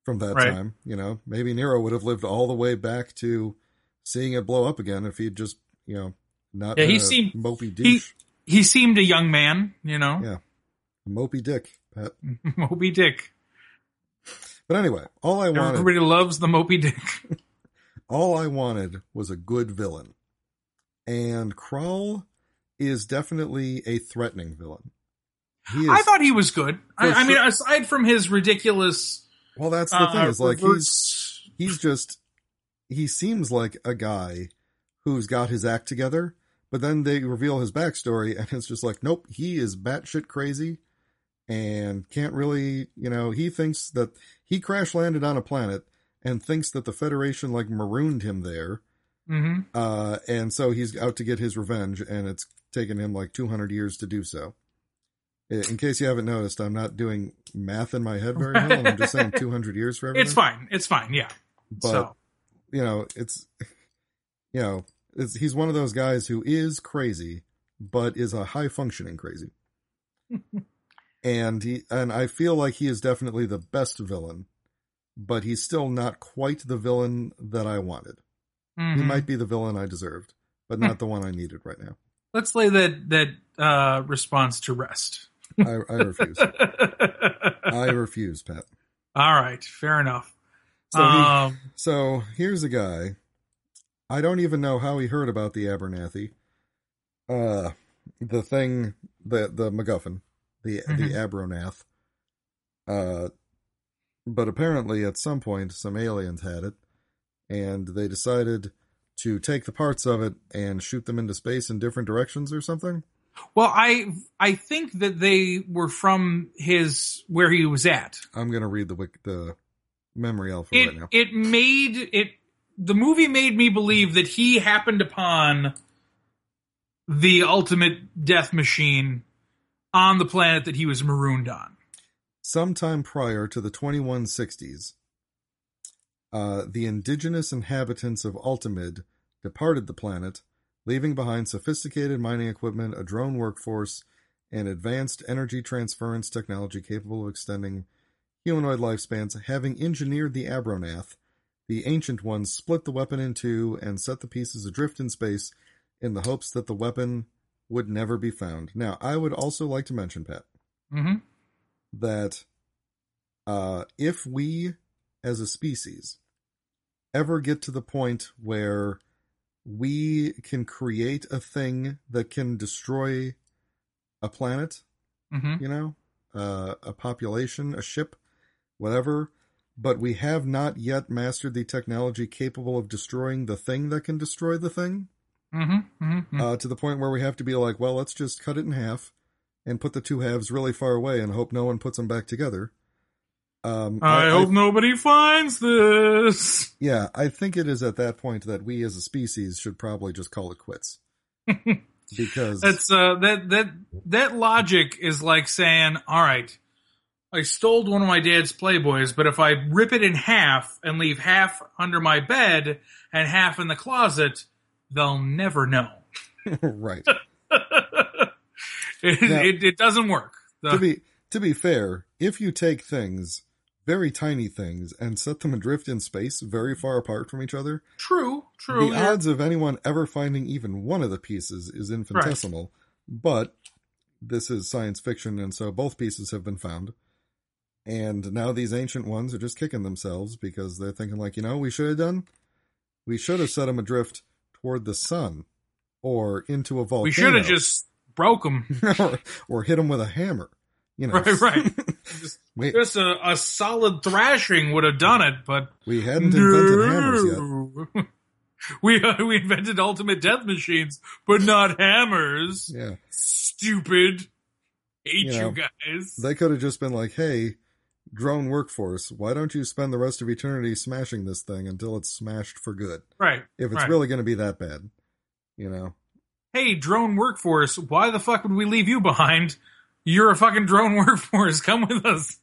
from that Right. time. You know, maybe Nero would have lived all the way back to seeing it blow up again if he'd just, you know, not Yeah, he a seemed- mopey douche. He seemed a young man, you know. Yeah. Mopey dick, Pat. Moby Dick. But anyway, all I wanted, Everybody loves the Moby Dick. all I wanted was a good villain, and Krull is definitely a threatening villain. He is. I thought he was good. I, For I mean, aside from his ridiculous, well, that's the uh, thing is like he's he's just he seems like a guy who's got his act together, but then they reveal his backstory, and it's just like, nope, he is batshit crazy, and can't really, you know, he thinks that he crash landed on a planet and thinks that the Federation like marooned him there. Mhm. Uh, and so he's out to get his revenge, and it's taken him like 200 years to do so. In case you haven't noticed, I'm not doing math in my head very well, and I'm just saying 200 years for everything. It's fine. It's fine. Yeah. But, so you know, it's, you know, it's, he's one of those guys who is crazy, but is a high functioning crazy. and he, and I feel like he is definitely the best villain, but he's still not quite the villain that I wanted. He mhm. might be the villain I deserved, but not the one I needed right now. let's lay that that uh, response to rest. I, I refuse. I refuse, Pat. All right, fair enough. So, he, um, so here's a guy. I don't even know how he heard about the Abernathy. Uh, the thing, the the MacGuffin, the the Abronath. Uh, but apparently at some point some aliens had it, and they decided to take the parts of it and shoot them into space in different directions or something. well, I I think that they were from his where he was at. I'm gonna read the the memory alpha It right now. it made it. The movie made me believe that he happened upon the ultimate death machine on the planet that he was marooned on. sometime prior to the 2160s, uh, the indigenous inhabitants of Altamid departed the planet, leaving behind sophisticated mining equipment, a drone workforce, and advanced energy transference technology capable of extending humanoid lifespans. Having engineered the Abronath, the Ancient Ones split the weapon in two and set the pieces adrift in space in the hopes that the weapon would never be found. Now, I would also like to mention, Pat, hmm that uh, if we as a species ever get to the point where we can create a thing that can destroy a planet, hmm you know, uh, a population, a ship, whatever, but we have not yet mastered the technology capable of destroying the thing that can destroy the thing, hmm hmm uh, to the point where we have to be like, well, let's just cut it in half and put the two halves really far away and hope no one puts them back together. Um, I, hope nobody finds this. yeah, I think it is at that point that we as a species should probably just call it quits. because That's uh that that that logic is like saying, all right, I stole one of my dad's Playboys, but if I rip it in half and leave half under my bed and half in the closet, they'll never know. right. it, Now- it, it doesn't work. The- to be to be fair, if you take things, very tiny things, and set them adrift in space very far apart from each other, true, true. the yeah. odds of anyone ever finding even one of the pieces is infinitesimal. But this is science fiction, and so both pieces have been found. And now these ancient ones are just kicking themselves because they're thinking, like, you know, we should have done, we should have set them adrift toward the sun, or into a volcano. we should have just broke them. or, or hit them with a hammer. You know, Right, right. Just, just a, a solid thrashing would have done it, but we hadn't invented hammers yet. we uh, we invented ultimate death machines, but not hammers. Yeah. Stupid. Hate You you, guys. They could have just been like, hey, drone workforce, why don't you spend the rest of eternity smashing this thing until it's smashed for good? right. If it's right. really going to be that bad, you know? hey, drone workforce, why the fuck would we leave you behind? You're a fucking drone workforce. Come with us.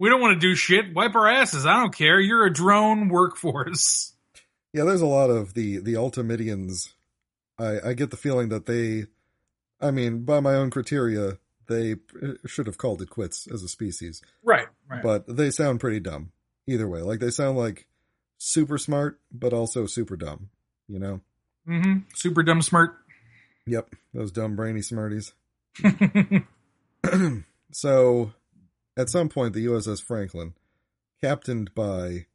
We don't want to do shit. Wipe our asses. I don't care. You're a drone workforce. Yeah, there's a lot of the, the Ultimidians. I, I get the feeling that they, I mean, by my own criteria, they should have called it quits as a species, Right. Right. but they sound pretty dumb either way. Like they sound like super smart, but also super dumb, you know? hmm Super dumb smart. Yep, those dumb brainy smarties. so, at some point, the USS Franklin, captained by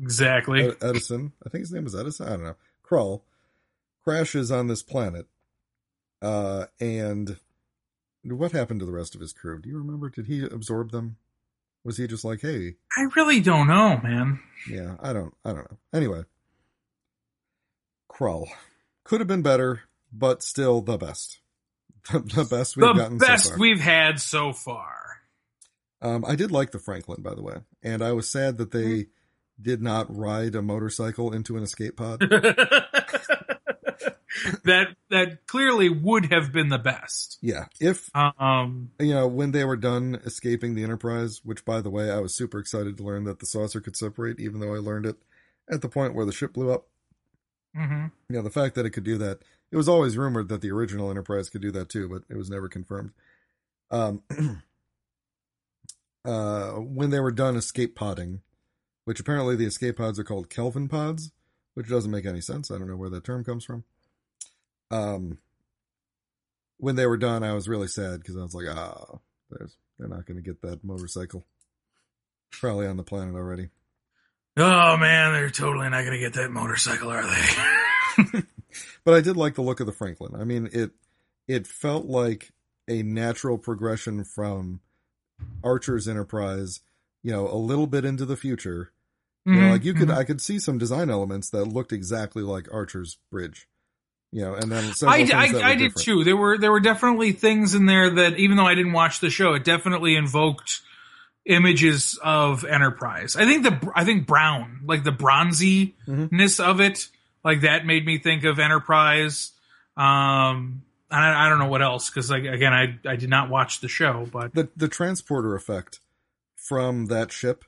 exactly. Edison, I think his name was Edison, I don't know, Krull, crashes on this planet. Uh, and what happened to the rest of his crew? Do you remember? Did he absorb them? Was he just like, hey, I really don't know, man. yeah, I don't, I don't know. Anyway, Krull could have been better, but still the best. the best we've the gotten so best far. we've had so far. Um, I did like the Franklin, by the way, and I was sad that they Mm-hmm. did not ride a motorcycle into an escape pod. that that clearly would have been the best. yeah, if Um, you know when they were done escaping the Enterprise, which by the way, I was super excited to learn that the saucer could separate, even though I learned it at the point where the ship blew up. mhm. You know, the fact that it could do that, it was always rumored that the original Enterprise could do that too, but it was never confirmed. Um, uh, when they were done escape podding, which apparently the escape pods are called Kelvin pods, which doesn't make any sense. I don't know where that term comes from. Um, when they were done, I was really sad because I was like, ah, there's, they're not going to get that motorcycle. Probably on the planet already. Oh man, they're totally not going to get that motorcycle, are they? But I did like the look of the Franklin. I mean, it it felt like a natural progression from Archer's Enterprise, you know, a little bit into the future. You know, like you could Mhm. I could see some design elements that looked exactly like Archer's bridge. You know, and then I, I, I did too. There were there were definitely things in there that even though I didn't watch the show, it definitely invoked images of Enterprise. I think the I think brown, like the bronziness Mm-hmm. of it, like that made me think of Enterprise. Um, and I, I don't know what else because like again, I I did not watch the show, but The the transporter effect from that ship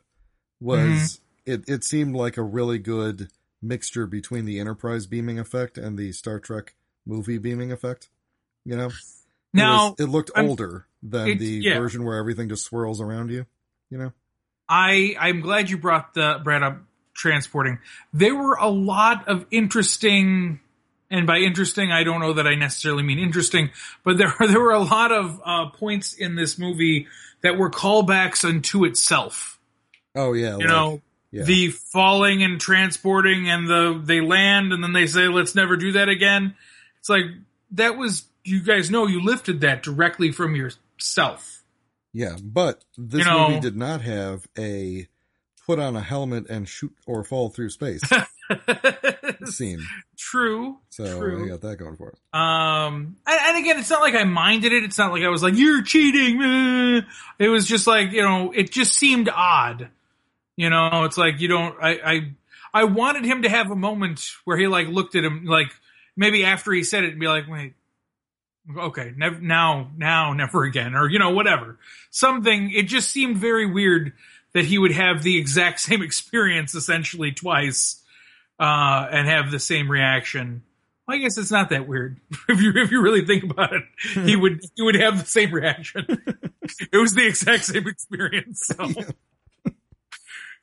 was it it seemed like a really good mixture between the Enterprise beaming effect and the Star Trek movie beaming effect. You know? now it, was- it looked I'm- older than it- the yeah. version where everything just swirls around you. You know, I I'm glad you brought the brought up transporting. There were a lot of interesting, and by interesting, I don't know that I necessarily mean interesting, but there there were a lot of uh, points in this movie that were callbacks unto itself. oh yeah, You know, yeah. the falling and transporting, and the they land, and then they say, "Let's never do that again." It's like that was you guys know you lifted that directly from yourself. yeah, but this You know- movie did not have a put on a helmet and shoot or fall through space scene, True. so True. I got that going for it. Um, and, and again, it's not like I minded it. It's not like I was like, you're cheating. It was just like, you know, it just seemed odd. You know, it's like, you don't, I, I, I wanted him to have a moment where he like looked at him, like maybe after he said it and be like, wait, okay, never, now, now, never again, or, you know, whatever. Something, it just seemed very weird that he would have the exact same experience essentially twice, uh, and have the same reaction. Well, I guess it's not that weird if you if you really think about it. He would he would have the same reaction. it was the exact same experience. So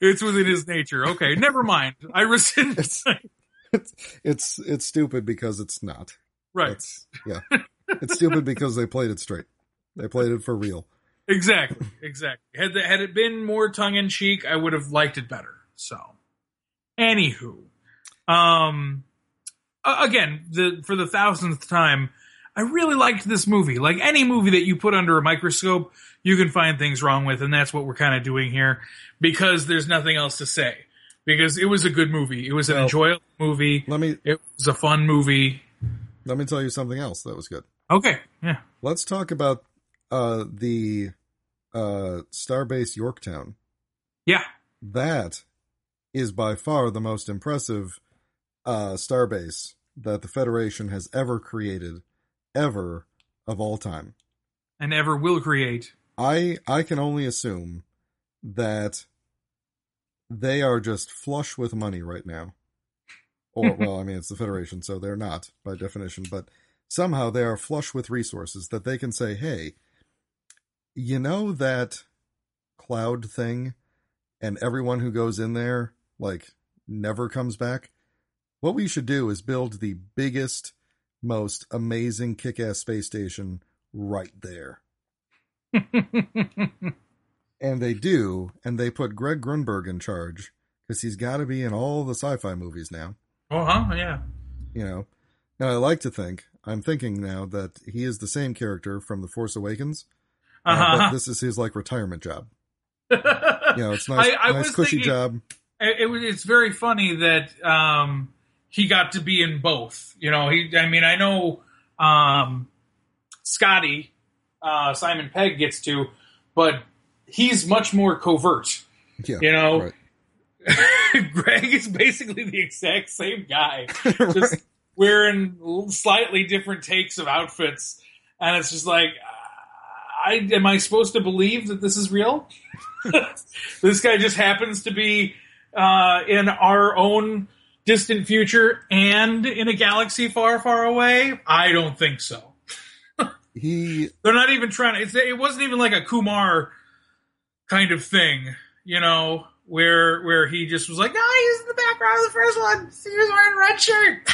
it's within his nature. Okay, never mind. I rescind. It's it's it's it's stupid because it's not. right, It's yeah, it's stupid because they played it straight. They played it for real. exactly, exactly. Had the, had it been more tongue in cheek, I would have liked it better. So, anywho, um, again, the for the thousandth time, I really liked this movie. Like any movie that you put under a microscope, you can find things wrong with, and that's what we're kind of doing here because there's nothing else to say. because it was a good movie. It was an Well- enjoyable movie. Let me It was a fun movie. let me tell you something else that was good. Okay, yeah. Let's talk about uh the uh Starbase Yorktown. Yeah. That is by far the most impressive uh starbase that the Federation has ever created ever of all time. And ever will create. I I can only assume that they are just flush with money right now. Or well, I mean it's the Federation, so they're not by definition, but somehow they are flush with resources that they can say, "Hey, you know that cloud thing and everyone who goes in there like never comes back? What we should do is build the biggest, most amazing kick-ass space station right there." And they do, and they put Greg Grunberg in charge because he's got to be in all the sci-fi movies now. oh, huh? Yeah. You know, and I like to think I'm thinking now that he is the same character from The Force Awakens, uh, Uh-huh. but this is his like retirement job. You know, it's nice, I- I nice was cushy thinking- job. it, it's very funny that um, he got to be in both. You know, he. I mean, I know um, Scotty uh, Simon Pegg gets to, but he's much more covert. Yeah, You know, right. Greg is basically the exact same guy, just Right. wearing slightly different takes of outfits, and it's just like, I am I supposed to believe that this is real? this guy just happens to be uh, in our own distant future and in a galaxy far, far away. I don't think so. He They're not even trying to. It's, it wasn't even like a Kumar kind of thing, you know, where where he just was like, "No, he's in the background of the first one. He was wearing a red shirt."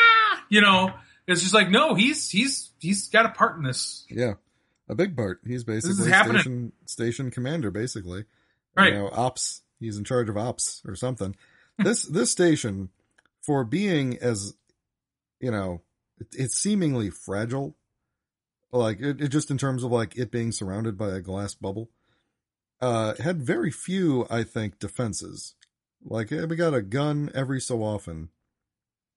you know, it's just like, no, he's he's he's got a part in this, yeah, a big part. He's basically station station commander, basically. right? you know, ops. He's in charge of ops or something. This this station, for being as, you know, it, it's seemingly fragile. Like it, it just in terms of like it being surrounded by a glass bubble, uh, had very few, I think, defenses. Like eh, we got a gun every so often,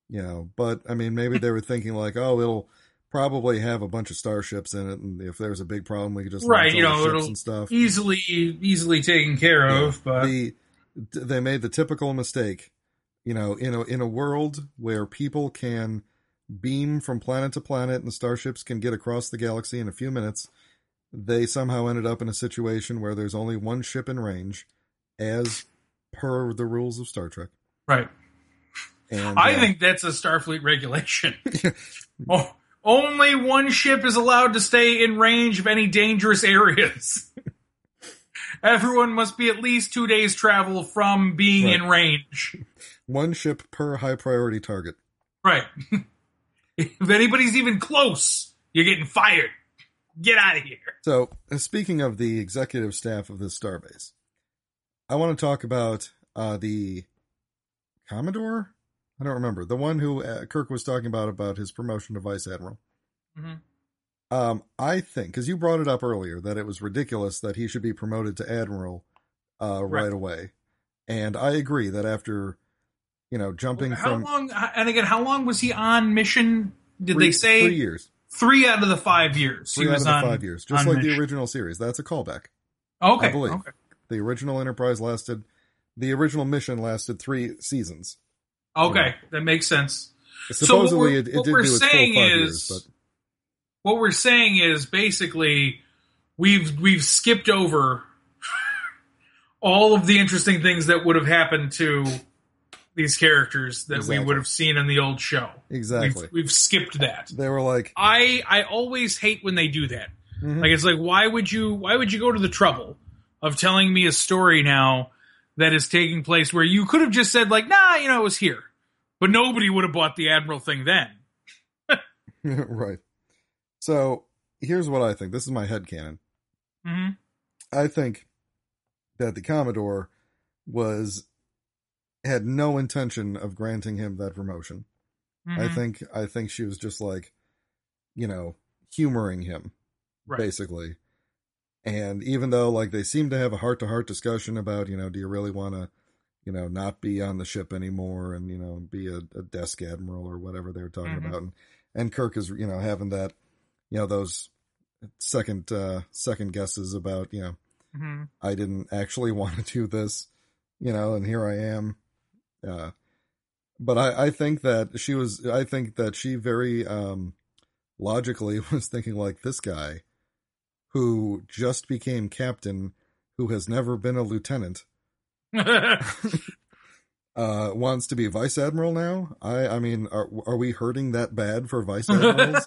you know. But I mean, maybe they were thinking like, oh, it'll probably have a bunch of starships in it, and if there's a big problem, we could just Right, you know, it'll- and stuff Easily easily taken care of, but the they made the typical mistake you know in a in a world where people can beam from planet to planet and starships can get across the galaxy in a few minutes they somehow ended up in a situation where there's only one ship in range as per the rules of Star Trek right. and I uh, think that's a Starfleet regulation. oh, only one ship is allowed to stay in range of any dangerous areas. Everyone must be at least two days travel from being Right. in range. one ship per high priority target Right. if anybody's even close, you're getting fired. Get out of here. So, uh, speaking of the executive staff of this starbase, I want to talk about uh, the Commodore. I don't remember the one who uh, Kirk was talking about about his promotion to vice admiral. Mhm. Um, I think because you brought it up earlier that it was ridiculous that he should be promoted to admiral uh, right. Right. away, and I agree that after you know jumping How from long? And again, how long was he on mission? Did three, they say three years, three out of the five years? three he out was of the on, five years, just like the original series. That's a callback. Okay. I believe. okay. The original Enterprise lasted, the original mission lasted three seasons. Okay, that makes sense. what Supposedly, we're- it, it what did we're do its full five saying years, is- but What we're saying is basically we've we've skipped over all of the interesting things that would have happened to these characters that Exactly. we would have seen in the old show. exactly. We've, we've skipped that. They were like, I I always hate when they do that. mhm, Like it's like why would you why would you go to the trouble of telling me a story now that is taking place where you could have just said like nah you know it was here, but nobody would have bought the admiral thing then. right. So here's what I think. This is my headcanon. hmm I think that the Commodore was had no intention of granting him that promotion. I Mm-hmm. think I think she was just like, you know, humoring him, Right. basically. And even though like they seem to have a heart to heart discussion about, you know, do you really want to, you know, not be on the ship anymore and, you know, be a, a desk admiral or whatever they were talking Mhm. about. And, and Kirk is, you know, having that, you know, those second, uh, second guesses about, you know, hmm I didn't actually want to do this, you know, and here I am. Uh, but I, I think that she was, I think that she very, um, logically was thinking like this guy who just became captain, who has never been a lieutenant, uh, wants to be vice admiral now. I, I mean, are, are we hurting that bad for vice admirals?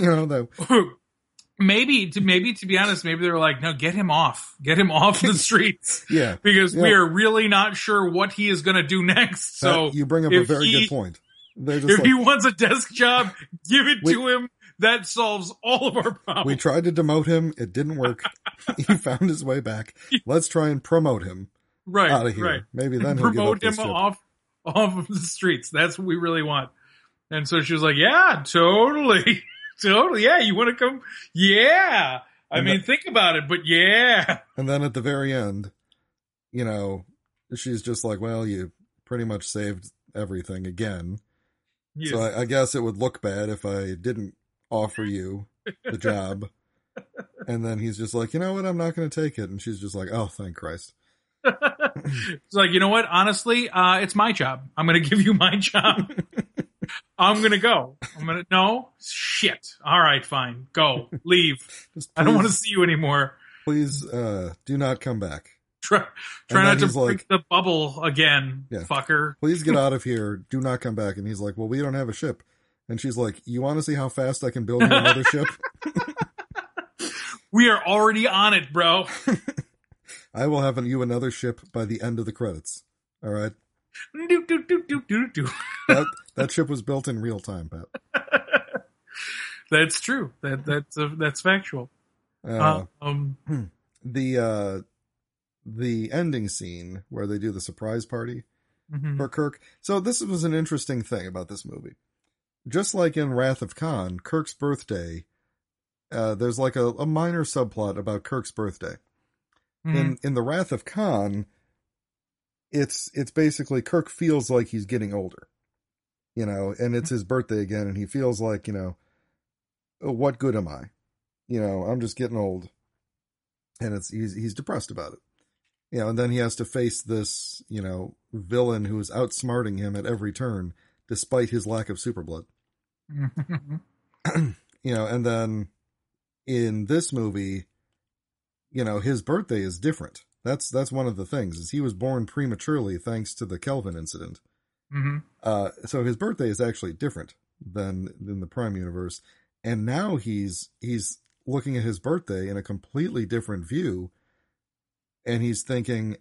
you know, the, maybe to maybe to be honest, maybe they were like, no, get him off, get him off the streets yeah. because we are really not sure what he is going to do next. So that- you bring up a very he- good point. If like, he wants a desk job, give it We- to him. That solves all of our problems. We tried to demote him. It didn't work. he found his way back. Let's try and promote him right, out of here. right. Maybe then he'll Promote him off off of the streets. That's what we really want. And so she was like, "Yeah, totally, totally. Yeah, you want to come? Yeah. I And mean, think about it, but yeah." And then at the very end, you know, she's just like, "Well, you pretty much saved everything again." Yeah. So I, I guess it would look bad if I didn't offer you the job. and then he's just like, "You know what? I'm not going to take it." And she's just like, "Oh, thank Christ." it's like, you know what? Honestly, uh, it's my job. I'm going to give you my job. I'm to go. I'm to, no, shit. All right, fine. Go. Leave. Just I don't want to see you anymore. Please, uh, do not come back. Try, try not to break like- the bubble again, Yeah. fucker. Please get out of here. Do not come back. And he's like, Well, we don't have a ship. And she's like, You want to see how fast I can build another ship? We are already on it, bro. I will have you another ship by the end of the credits. All right. Do, do, do, do, do, do. That that ship was built in real time, Pat. That's true. That that's uh, that's factual. Uh, um, the uh the ending scene where they do the surprise party mhm. for Kirk. So this was an interesting thing about this movie. Just like in Wrath of Khan, Kirk's birthday, uh, there's like a, a minor subplot about Kirk's birthday. Mhm. In in the Wrath of Khan, it's it's basically Kirk feels like he's getting older. You know, and it's his birthday again and he feels like, you know, "Oh, what good am I? You know, I'm just getting old. And it's he's he's depressed about it. You know, and then he has to face this, you know, villain who is outsmarting him at every turn despite his lack of super blood. Mhm. You know, and then in this movie, you know, his birthday is different. That's that's one of the things is he was born prematurely thanks to the Kelvin incident. Mhm. Uh, so his birthday is actually different than than the Prime universe, and now he's he's looking at his birthday in a completely different view, and he's thinking,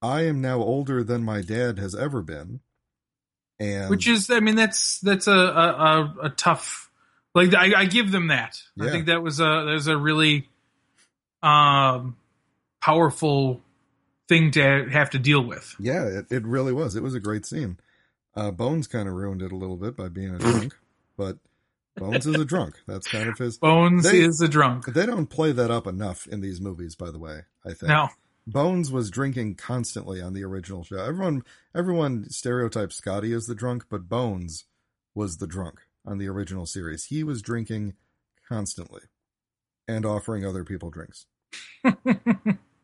"I am now older than my dad has ever been," and Which is, I mean, that's that's a a, a, tough. Like I, I give them that. I think that was a that was a really um powerful thing to have to deal with. yeah, it, it really was. It was a great scene. Uh, Bones kind of ruined it a little bit by being a drunk, but Bones is a drunk. That's kind of his. Bones They- is a drunk. They don't play that up enough in these movies, by the way. I think. No, Bones was drinking constantly on the original show. Everyone everyone stereotypes Scotty as the drunk, but Bones was the drunk on the original series. He was drinking constantly and offering other people drinks.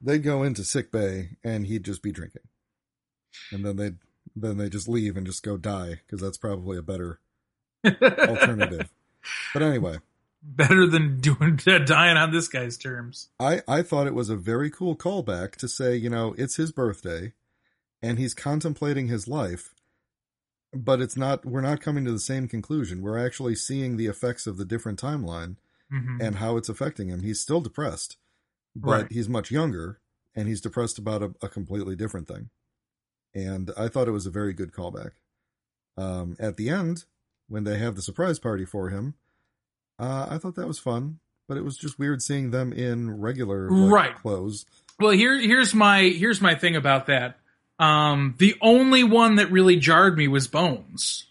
They'd go into sick bay and he'd just be drinking. And then they'd then they just leave and just go die because that's probably a better alternative. but anyway, better than doing dying on this guy's terms. I, I thought it was a very cool callback to say, you know, it's his birthday and he's contemplating his life, but it's not, we're not coming to the same conclusion. We're actually seeing the effects of the different timeline Mhm. and how it's affecting him. He's still depressed, but Right. he's much younger and he's depressed about a, a completely different thing. And I thought it was a very good callback. Um, at the end, when they have the surprise party for him, uh, I thought that was fun, but it was just weird seeing them in regular like, Right. clothes. Well, here here's my here's my thing about that. Um, the only one that really jarred me was Bones,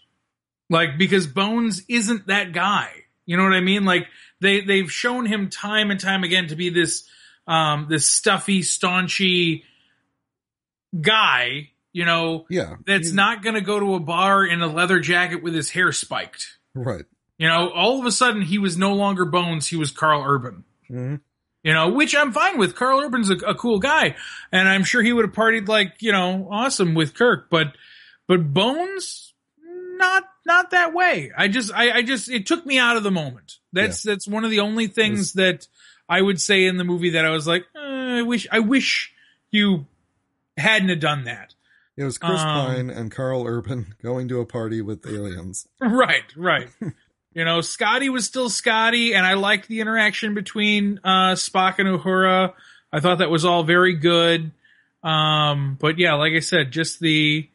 like because Bones isn't that guy. You know what I mean? Like they they've shown him time and time again to be this um this stuffy, staunchy, guy, you know, Yeah. that's not going to go to a bar in a leather jacket with his hair spiked. right. You know, all of a sudden he was no longer Bones, he was Karl Urban. hmm You know, which I'm fine with. Karl Urban's a, a cool guy, and I'm sure he would have partied like you know awesome with Kirk. But but Bones, not not that way. I just I, I just it took me out of the moment. That's that's one of the only things that I would say in the movie that I was like, eh, I wish I wish you hadn't have done that. It was Chris Um, Pine and Karl Urban going to a party with aliens. Right, right. you know, Scotty was still Scotty, and I liked the interaction between uh, Spock and Uhura. I thought that was all very good. Um, but yeah, like I said, just the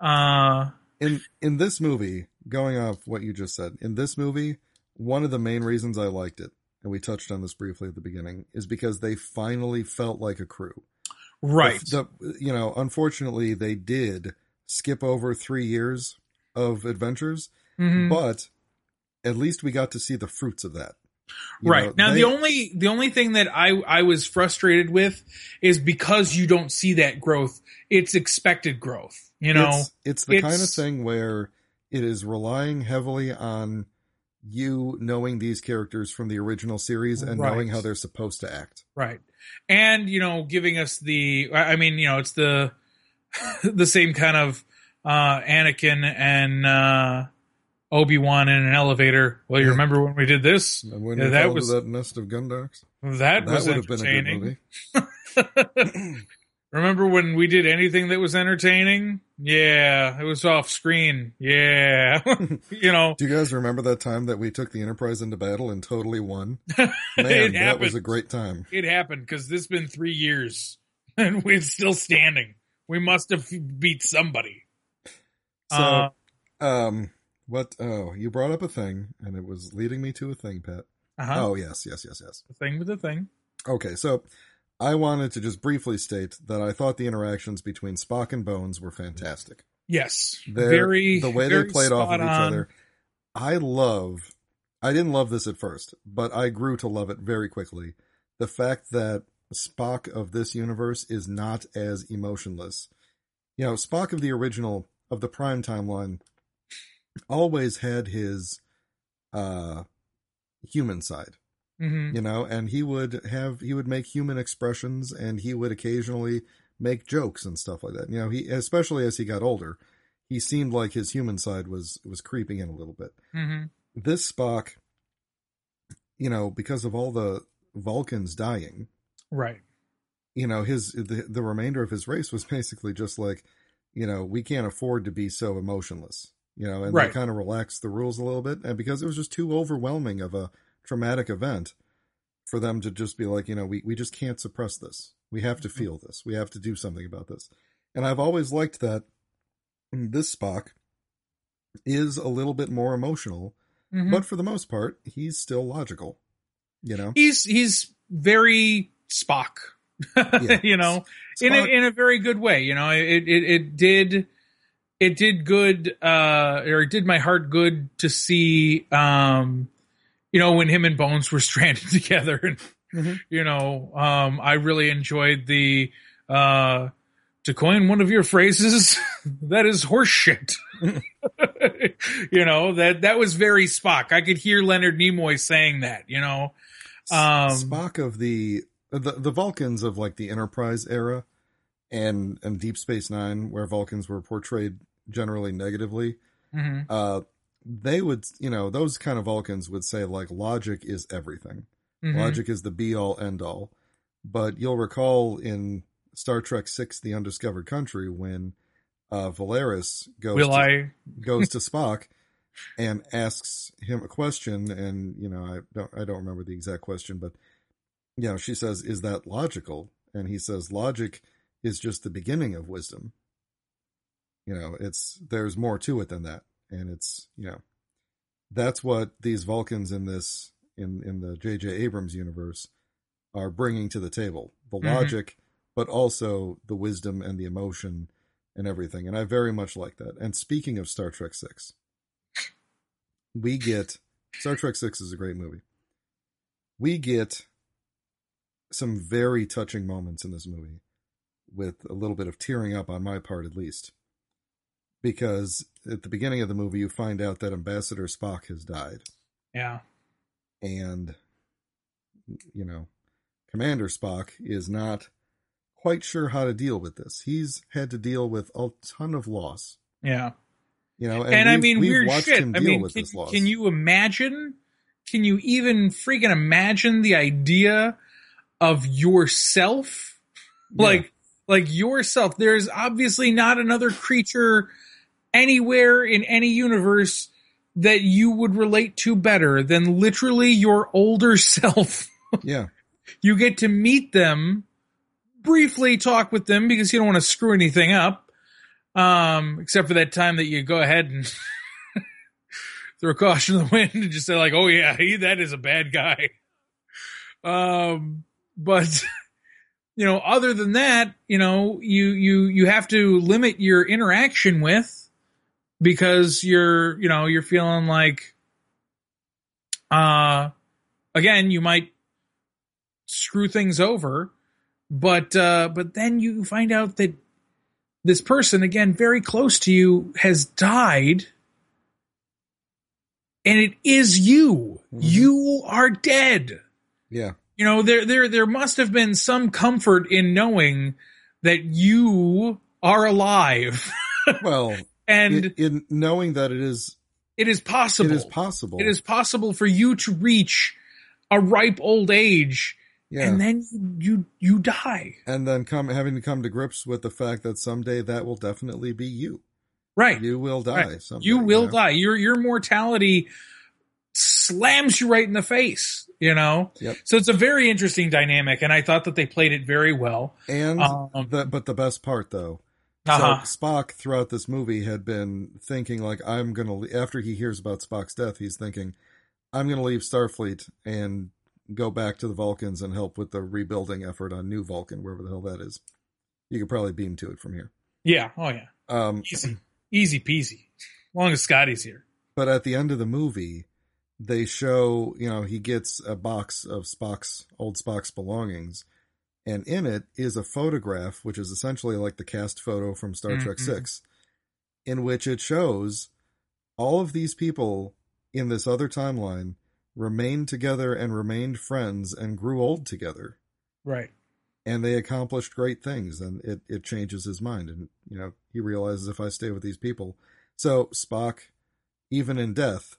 uh, in in this movie, going off what you just said, in this movie, one of the main reasons I liked it, and we touched on this briefly at the beginning, is because they finally felt like a crew. right, The, the- you know, unfortunately, they did skip over three years of adventures, Mhm. but at least we got to see the fruits of that. You right. know, now, they- the only the only thing that I I was frustrated with is because you don't see that growth. It's expected growth. You know, it's, it's the kind of thing where it is relying heavily on you knowing these characters from the original series and Right. knowing how they're supposed to act. Right. And, you know, giving us the, I mean, you know, it's the, the same kind of, uh, Anakin and, uh, Obi-Wan in an elevator. Well, you remember when we did this? And when Yeah, that was- that nest of Gundarks, That, that was would have been a good movie. remember when we did anything that was entertaining? Yeah. It was off screen. Yeah. you know, Do you guys remember that time that we took the Enterprise into battle and totally won? Man, that was a great time. It happened because this has been three years and we're still standing. We must have beat somebody. So, Uh, um, what? Oh, you brought up a thing, and it was leading me to a thing, Pat. uh-huh. Oh, yes, yes, yes, yes. The thing with the thing. Okay, so I wanted to just briefly state that I thought the interactions between Spock and Bones were fantastic. Yes. They're- very the way very they played off of each on. other. I love. I didn't love this at first, but I grew to love it very quickly. The fact that Spock of this universe is not as emotionless. You know, Spock of the original of the Prime timeline always had his uh human side Mhm. you know and he would have he would make human expressions and he would occasionally make jokes and stuff like that you know he especially as he got older he seemed like his human side was was creeping in a little bit Mhm. this spock you know because of all the vulcans dying Right. you know his the, the remainder of his race was basically just like you know we can't afford to be so emotionless you know and Right. they kind of relaxed the rules a little bit and because it was just too overwhelming of a traumatic event for them to just be like you know we, we just can't suppress this we have to feel this we have to do something about this and i've always liked that this spock is a little bit more emotional Mhm. but for the most part he's still logical you know he's he's very Spock. Yeah. you know, in a in a very good way. You know, it it it did it did good uh or it did my heart good to see um you know when him and Bones were stranded together and Mhm. you know um I really enjoyed the uh to coin one of your phrases that is horseshit. you know, that that was very Spock. I could hear Leonard Nimoy saying that, you know. Um, Spock of the, the the Vulcans of like the Enterprise era and and Deep Space Nine, where Vulcans were portrayed generally negatively. mhm. Uh, they would, you know, those kind of Vulcans would say like logic is everything. Mhm. Logic is the be all end all. But you'll recall in Star Trek Six: The Undiscovered Country when uh, Valeris goes Will to, I? goes to Spock and asks him a question, and you know, I don't, I don't remember the exact question, but you know, she says, "Is that logical?" And he says, "Logic is just the beginning of wisdom." You know, it's there's more to it than that, and it's you know, that's what these Vulcans in this in in the J.J. Abrams universe are bringing to the table: the Mhm. logic, but also the wisdom and the emotion and everything. And I very much like that. And speaking of Star Trek Six, we get Star Trek Six is a great movie. We get some very touching moments in this movie with a little bit of tearing up on my part at least. Because at the beginning of the movie you find out that Ambassador Spock has died Yeah. and you know, Commander Spock is not quite sure how to deal with this. He's had to deal with a ton of loss. Yeah. You know, And, I mean, weird shit. him I mean, with can, this loss. can you imagine? Can you even freaking imagine the idea of yourself? Yeah. Like, like yourself. There's obviously not another creature anywhere in any universe that you would relate to better than literally your older self. Yeah, you get to meet them, briefly talk with them because you don't want to screw anything up. Um, except for that time that you go ahead and throw caution to the wind and just say like, "Oh yeah, he that is a bad guy." Um, but you know, other than that, you know, you you you have to limit your interaction with because you're you know you're feeling like, uh, again, you might screw things over but uh but then you find out that this person again very close to you has died. And it is you. Mhm. you are dead. Yeah, you know there there there must have been some comfort in knowing that you are alive. Well, and in, in knowing that it is it is possible it is possible. it is possible for you to reach a ripe old age yeah, and then you you die and then come having to come to grips with the fact that someday that will definitely be you. right You will die. Right. Someday, you will know? die. Your your mortality slams you right in the face. You know. Yep. So it's a very interesting dynamic, and I thought that they played it very well. And Um, the, but the best part though, Uh-huh. so Spock throughout this movie had been thinking like I'm gonna le- after he hears about Spock's death, he's thinking I'm gonna leave Starfleet and go back to the Vulcans and help with the rebuilding effort on New Vulcan, wherever the hell that is. You could probably beam to it from here. Yeah. Oh yeah. Um, Easy. Easy peasy. Long as Scotty's here. but at the end of the movie, they show you know he gets a box of Spock's old Spock's belongings, and in it is a photograph, which is essentially like the cast photo from Star Trek Mhm. Six, in which it shows all of these people in this other timeline remained together and remained friends and grew old together Right. and they accomplished great things and it, it changes his mind and you know he realizes if i stay with these people so spock even in death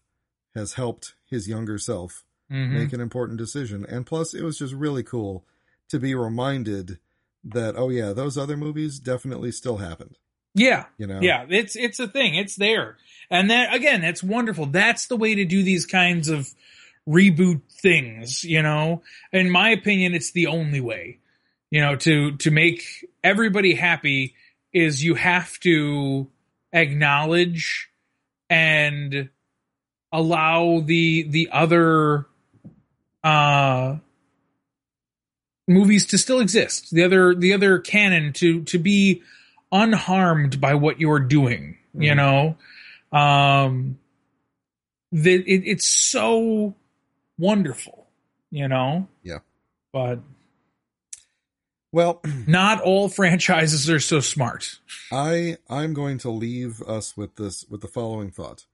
has helped his younger self hmm make an important decision and plus it was just really cool to be reminded that oh yeah those other movies definitely still happened Yeah. you know Yeah. It's it's a thing. It's there, and that again, that's wonderful. That's the way to do these kinds of reboot things. You know, in my opinion, it's the only way. You know, to to make everybody happy is you have to acknowledge and allow the the other uh movies to still exist. The other the other canon to to be unharmed by what you're doing you Mhm. know? Um the, it, it's so wonderful you know? Yeah. but well not all franchises are so smart. I i'm going to leave us with this with the following thought.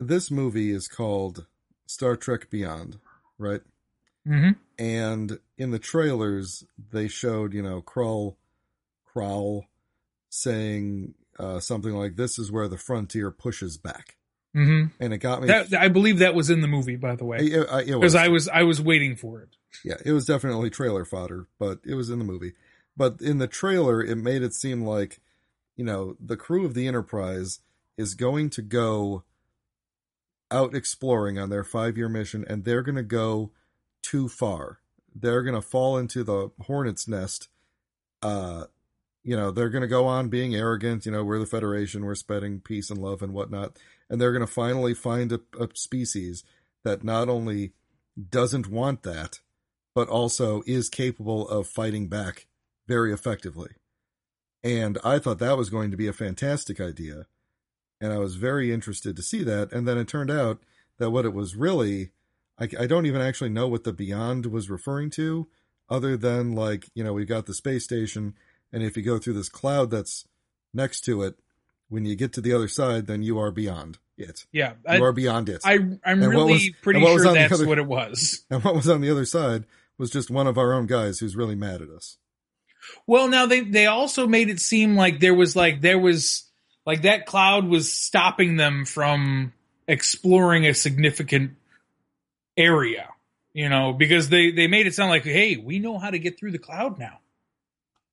This movie is called star trek beyond right hmm and in the trailers they showed you know Krall, Krall saying uh, something like "This is where the frontier pushes back," hmm and it got me. that i believe that was in the movie by the way. It because i was i was waiting for it. Yeah, it was definitely trailer fodder, but it was in the movie. But in the trailer, it made it seem like you know the crew of the Enterprise is going to go out exploring on their five year mission, and they're going to go too far. They're going to fall into the hornet's nest. Uh, you know, they're going to go on being arrogant. You know, we're the Federation, we're spreading peace and love and whatnot. And they're going to finally find a, a species that not only doesn't want that, but also is capable of fighting back very effectively. And I thought that was going to be a fantastic idea. And I was very interested to see that. And then it turned out that what it was really, I, I don't even actually know what the Beyond was referring to. other than like, you know, we've got the space station, and if you go through this cloud that's next to it, when you get to the other side, then you are beyond it. Yeah, You are beyond it. I, I'm And really was- pretty and what was sure that's other- what it was. and what was on the other side was just one of our own guys who's really mad at us. Well, now they they also made it seem like there was like there was like that cloud was stopping them from exploring a significant area, you know, because they they made it sound like, hey, we know how to get through the cloud now.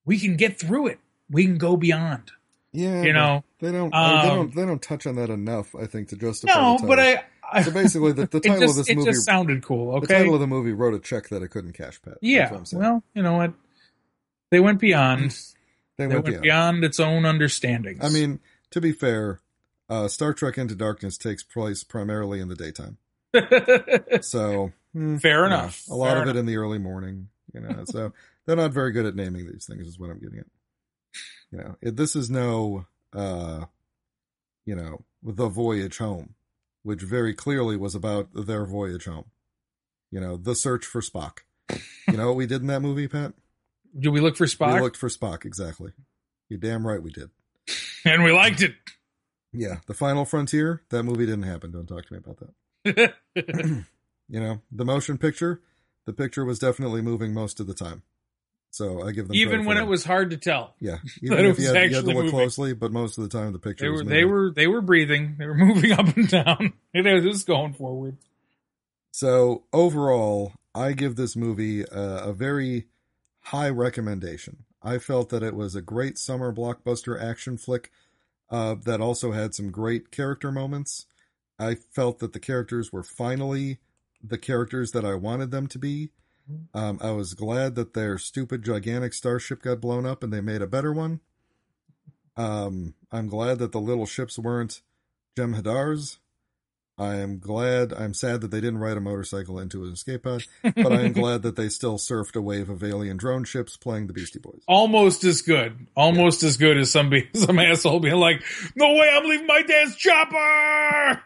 We can get through it. We can go beyond. Yeah, You know, they don't. I- they um, don't. They don't touch on that enough. I think to justify. No, but. I, I So basically, the, the title just of this it movie, just sounded cool. Okay, the title of the movie wrote a check that it couldn't cash, Pat. Yeah. what I'm saying. Well, you know what? They went beyond. they They went went beyond. beyond its own understandings. I mean, to be fair, uh, Star Trek Into Darkness takes place primarily in the daytime. So hmm, fair yeah, enough. a lot Fair of enough. it in the early morning. You know, so they're not very good at naming these things. Is what I'm getting at. You know, it, this is no, uh, you know, the voyage home, which very clearly was about their voyage home. You know, the search for Spock. You know what we did in that movie, Pat? Did we look for Spock? We looked for Spock. Exactly. You're damn right we did. and we liked it. Yeah, the final frontier. That movie didn't happen. Don't talk to me about that. you know, the motion picture, the picture was definitely moving most of the time. So I give them Even when it that. was hard to tell. yeah, even if you had, you had to look moving. closely, but most of the time the picture They were they were they were breathing. They were moving up and down. It was going forward. So overall, I give this movie a, a very high recommendation. I felt that it was a great summer blockbuster action flick uh, that also had some great character moments. I felt that the characters were finally the characters that I wanted them to be. Um, I was glad that their stupid, gigantic starship got blown up and they made a better one. Um, I'm glad that the little ships weren't Jem'Hadar's. I am glad. I'm sad that they didn't ride a motorcycle into an escape pod, but I am glad that they still surfed a wave of alien drone ships playing the Beastie Boys. Almost as good. Almost as good as somebody some asshole being like, No way I'm leaving my dad's chopper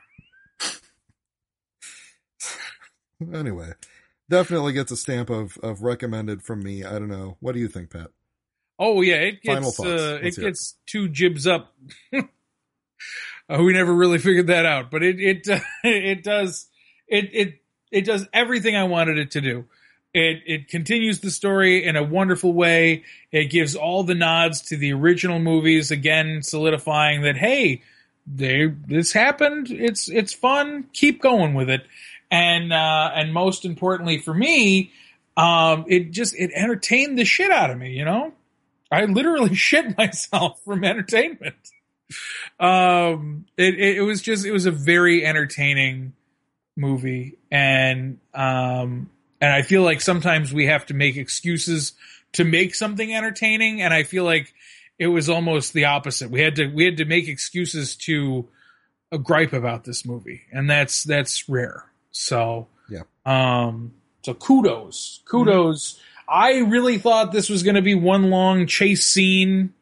Anyway, definitely gets a stamp of of recommended from me. I don't know. What do you think, Pat? Oh yeah, it gets uh, it gets two jibs up. Uh, we never really figured that out, but it it uh, it does it it it does everything I wanted it to do. It it continues the story in a wonderful way. It gives all the nods to the original movies again, solidifying that hey, they this happened. It's it's fun. Keep going with it. And uh, and most importantly for me, um, it just it entertained the shit out of me. You know, I literally shit myself from entertainment. Um, it, it, it was just, it was a very entertaining movie. And, um, and I feel like sometimes we have to make excuses to make something entertaining. And I feel like it was almost the opposite. We had to, we had to make excuses to a gripe about this movie. And that's, that's rare. So, Yeah. um, so kudos, kudos. I really thought this was going to be one long chase scene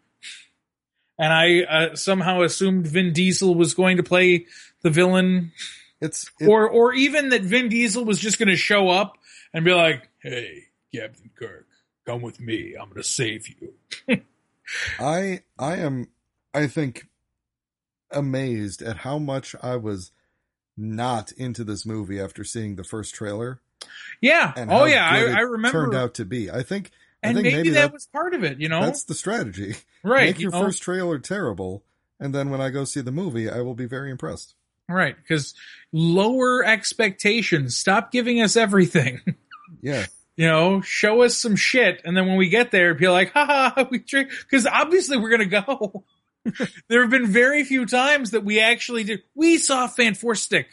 and I uh, somehow assumed Vin Diesel was going to play the villain, It's it, or or even that Vin Diesel was just going to show up and be like, "Hey, Captain Kirk, come with me. I'm going to save you." I I am I think amazed at how much I was not into this movie after seeing the first trailer Yeah. and oh yeah, I, I remember. turned out to be. I think I and think maybe, maybe that, that- was part of it. You know, that's the strategy. right? Make you your know? first trailer terrible, and then when I go see the movie, I will be very impressed. right? Because lower expectations. Stop giving us everything. Yeah, you know, show us some shit, and then when we get there, be like, haha, we because obviously we're gonna go. there have been very few times that we actually did. We saw Fan Four Stick.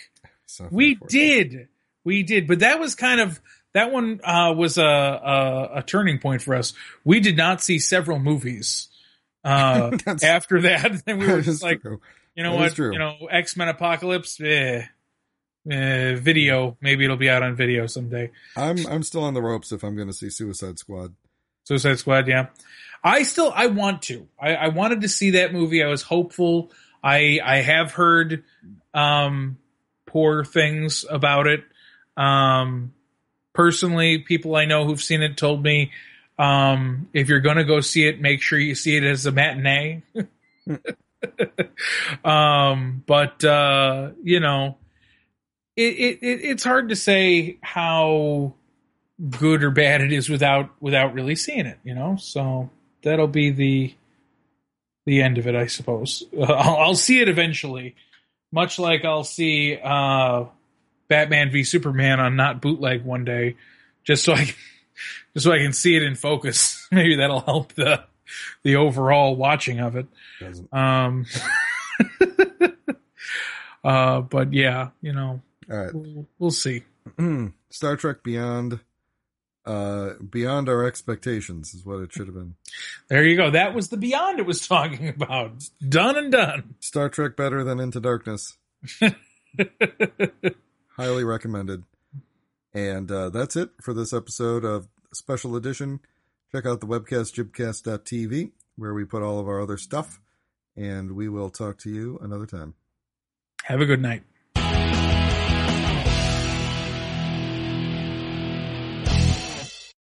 We for- did, we did, but that was kind of that one uh, was a, a a turning point for us. We did not see several movies uh, after that, and we were just like, true. you know That what, true. you know, X Men Apocalypse, eh, eh, video. Maybe it'll be out on video someday. I'm I'm still on the ropes if I'm going to see Suicide Squad. Suicide Squad, yeah. I still I want to. I, I wanted to see that movie. I was hopeful. I I have heard um poor things about it. Um personally, people I know who've seen it told me um, if you're going to go see it, make sure you see it as a matinee. um, but uh, you know, it, it, it it's hard to say how good or bad it is without without really seeing it. You know, so that'll be the the end of it, I suppose. I'll, I'll see it eventually, much like I'll see uh, Batman v Superman on not bootleg one day, just so I can, just so I can see it in focus. Maybe that'll help the the overall watching of it. Doesn't. Um, uh, but yeah, you know, right. we'll, we'll see. Star Trek Beyond, uh, beyond our expectations is what it should have been. There you go. That was the beyond it was talking about. Done and done. Star Trek better than Into Darkness. Highly recommended. And uh, that's it for this episode of Special Edition. Check out the webcast, jibcast.tv, where we put all of our other stuff. And we will talk to you another time. Have a good night.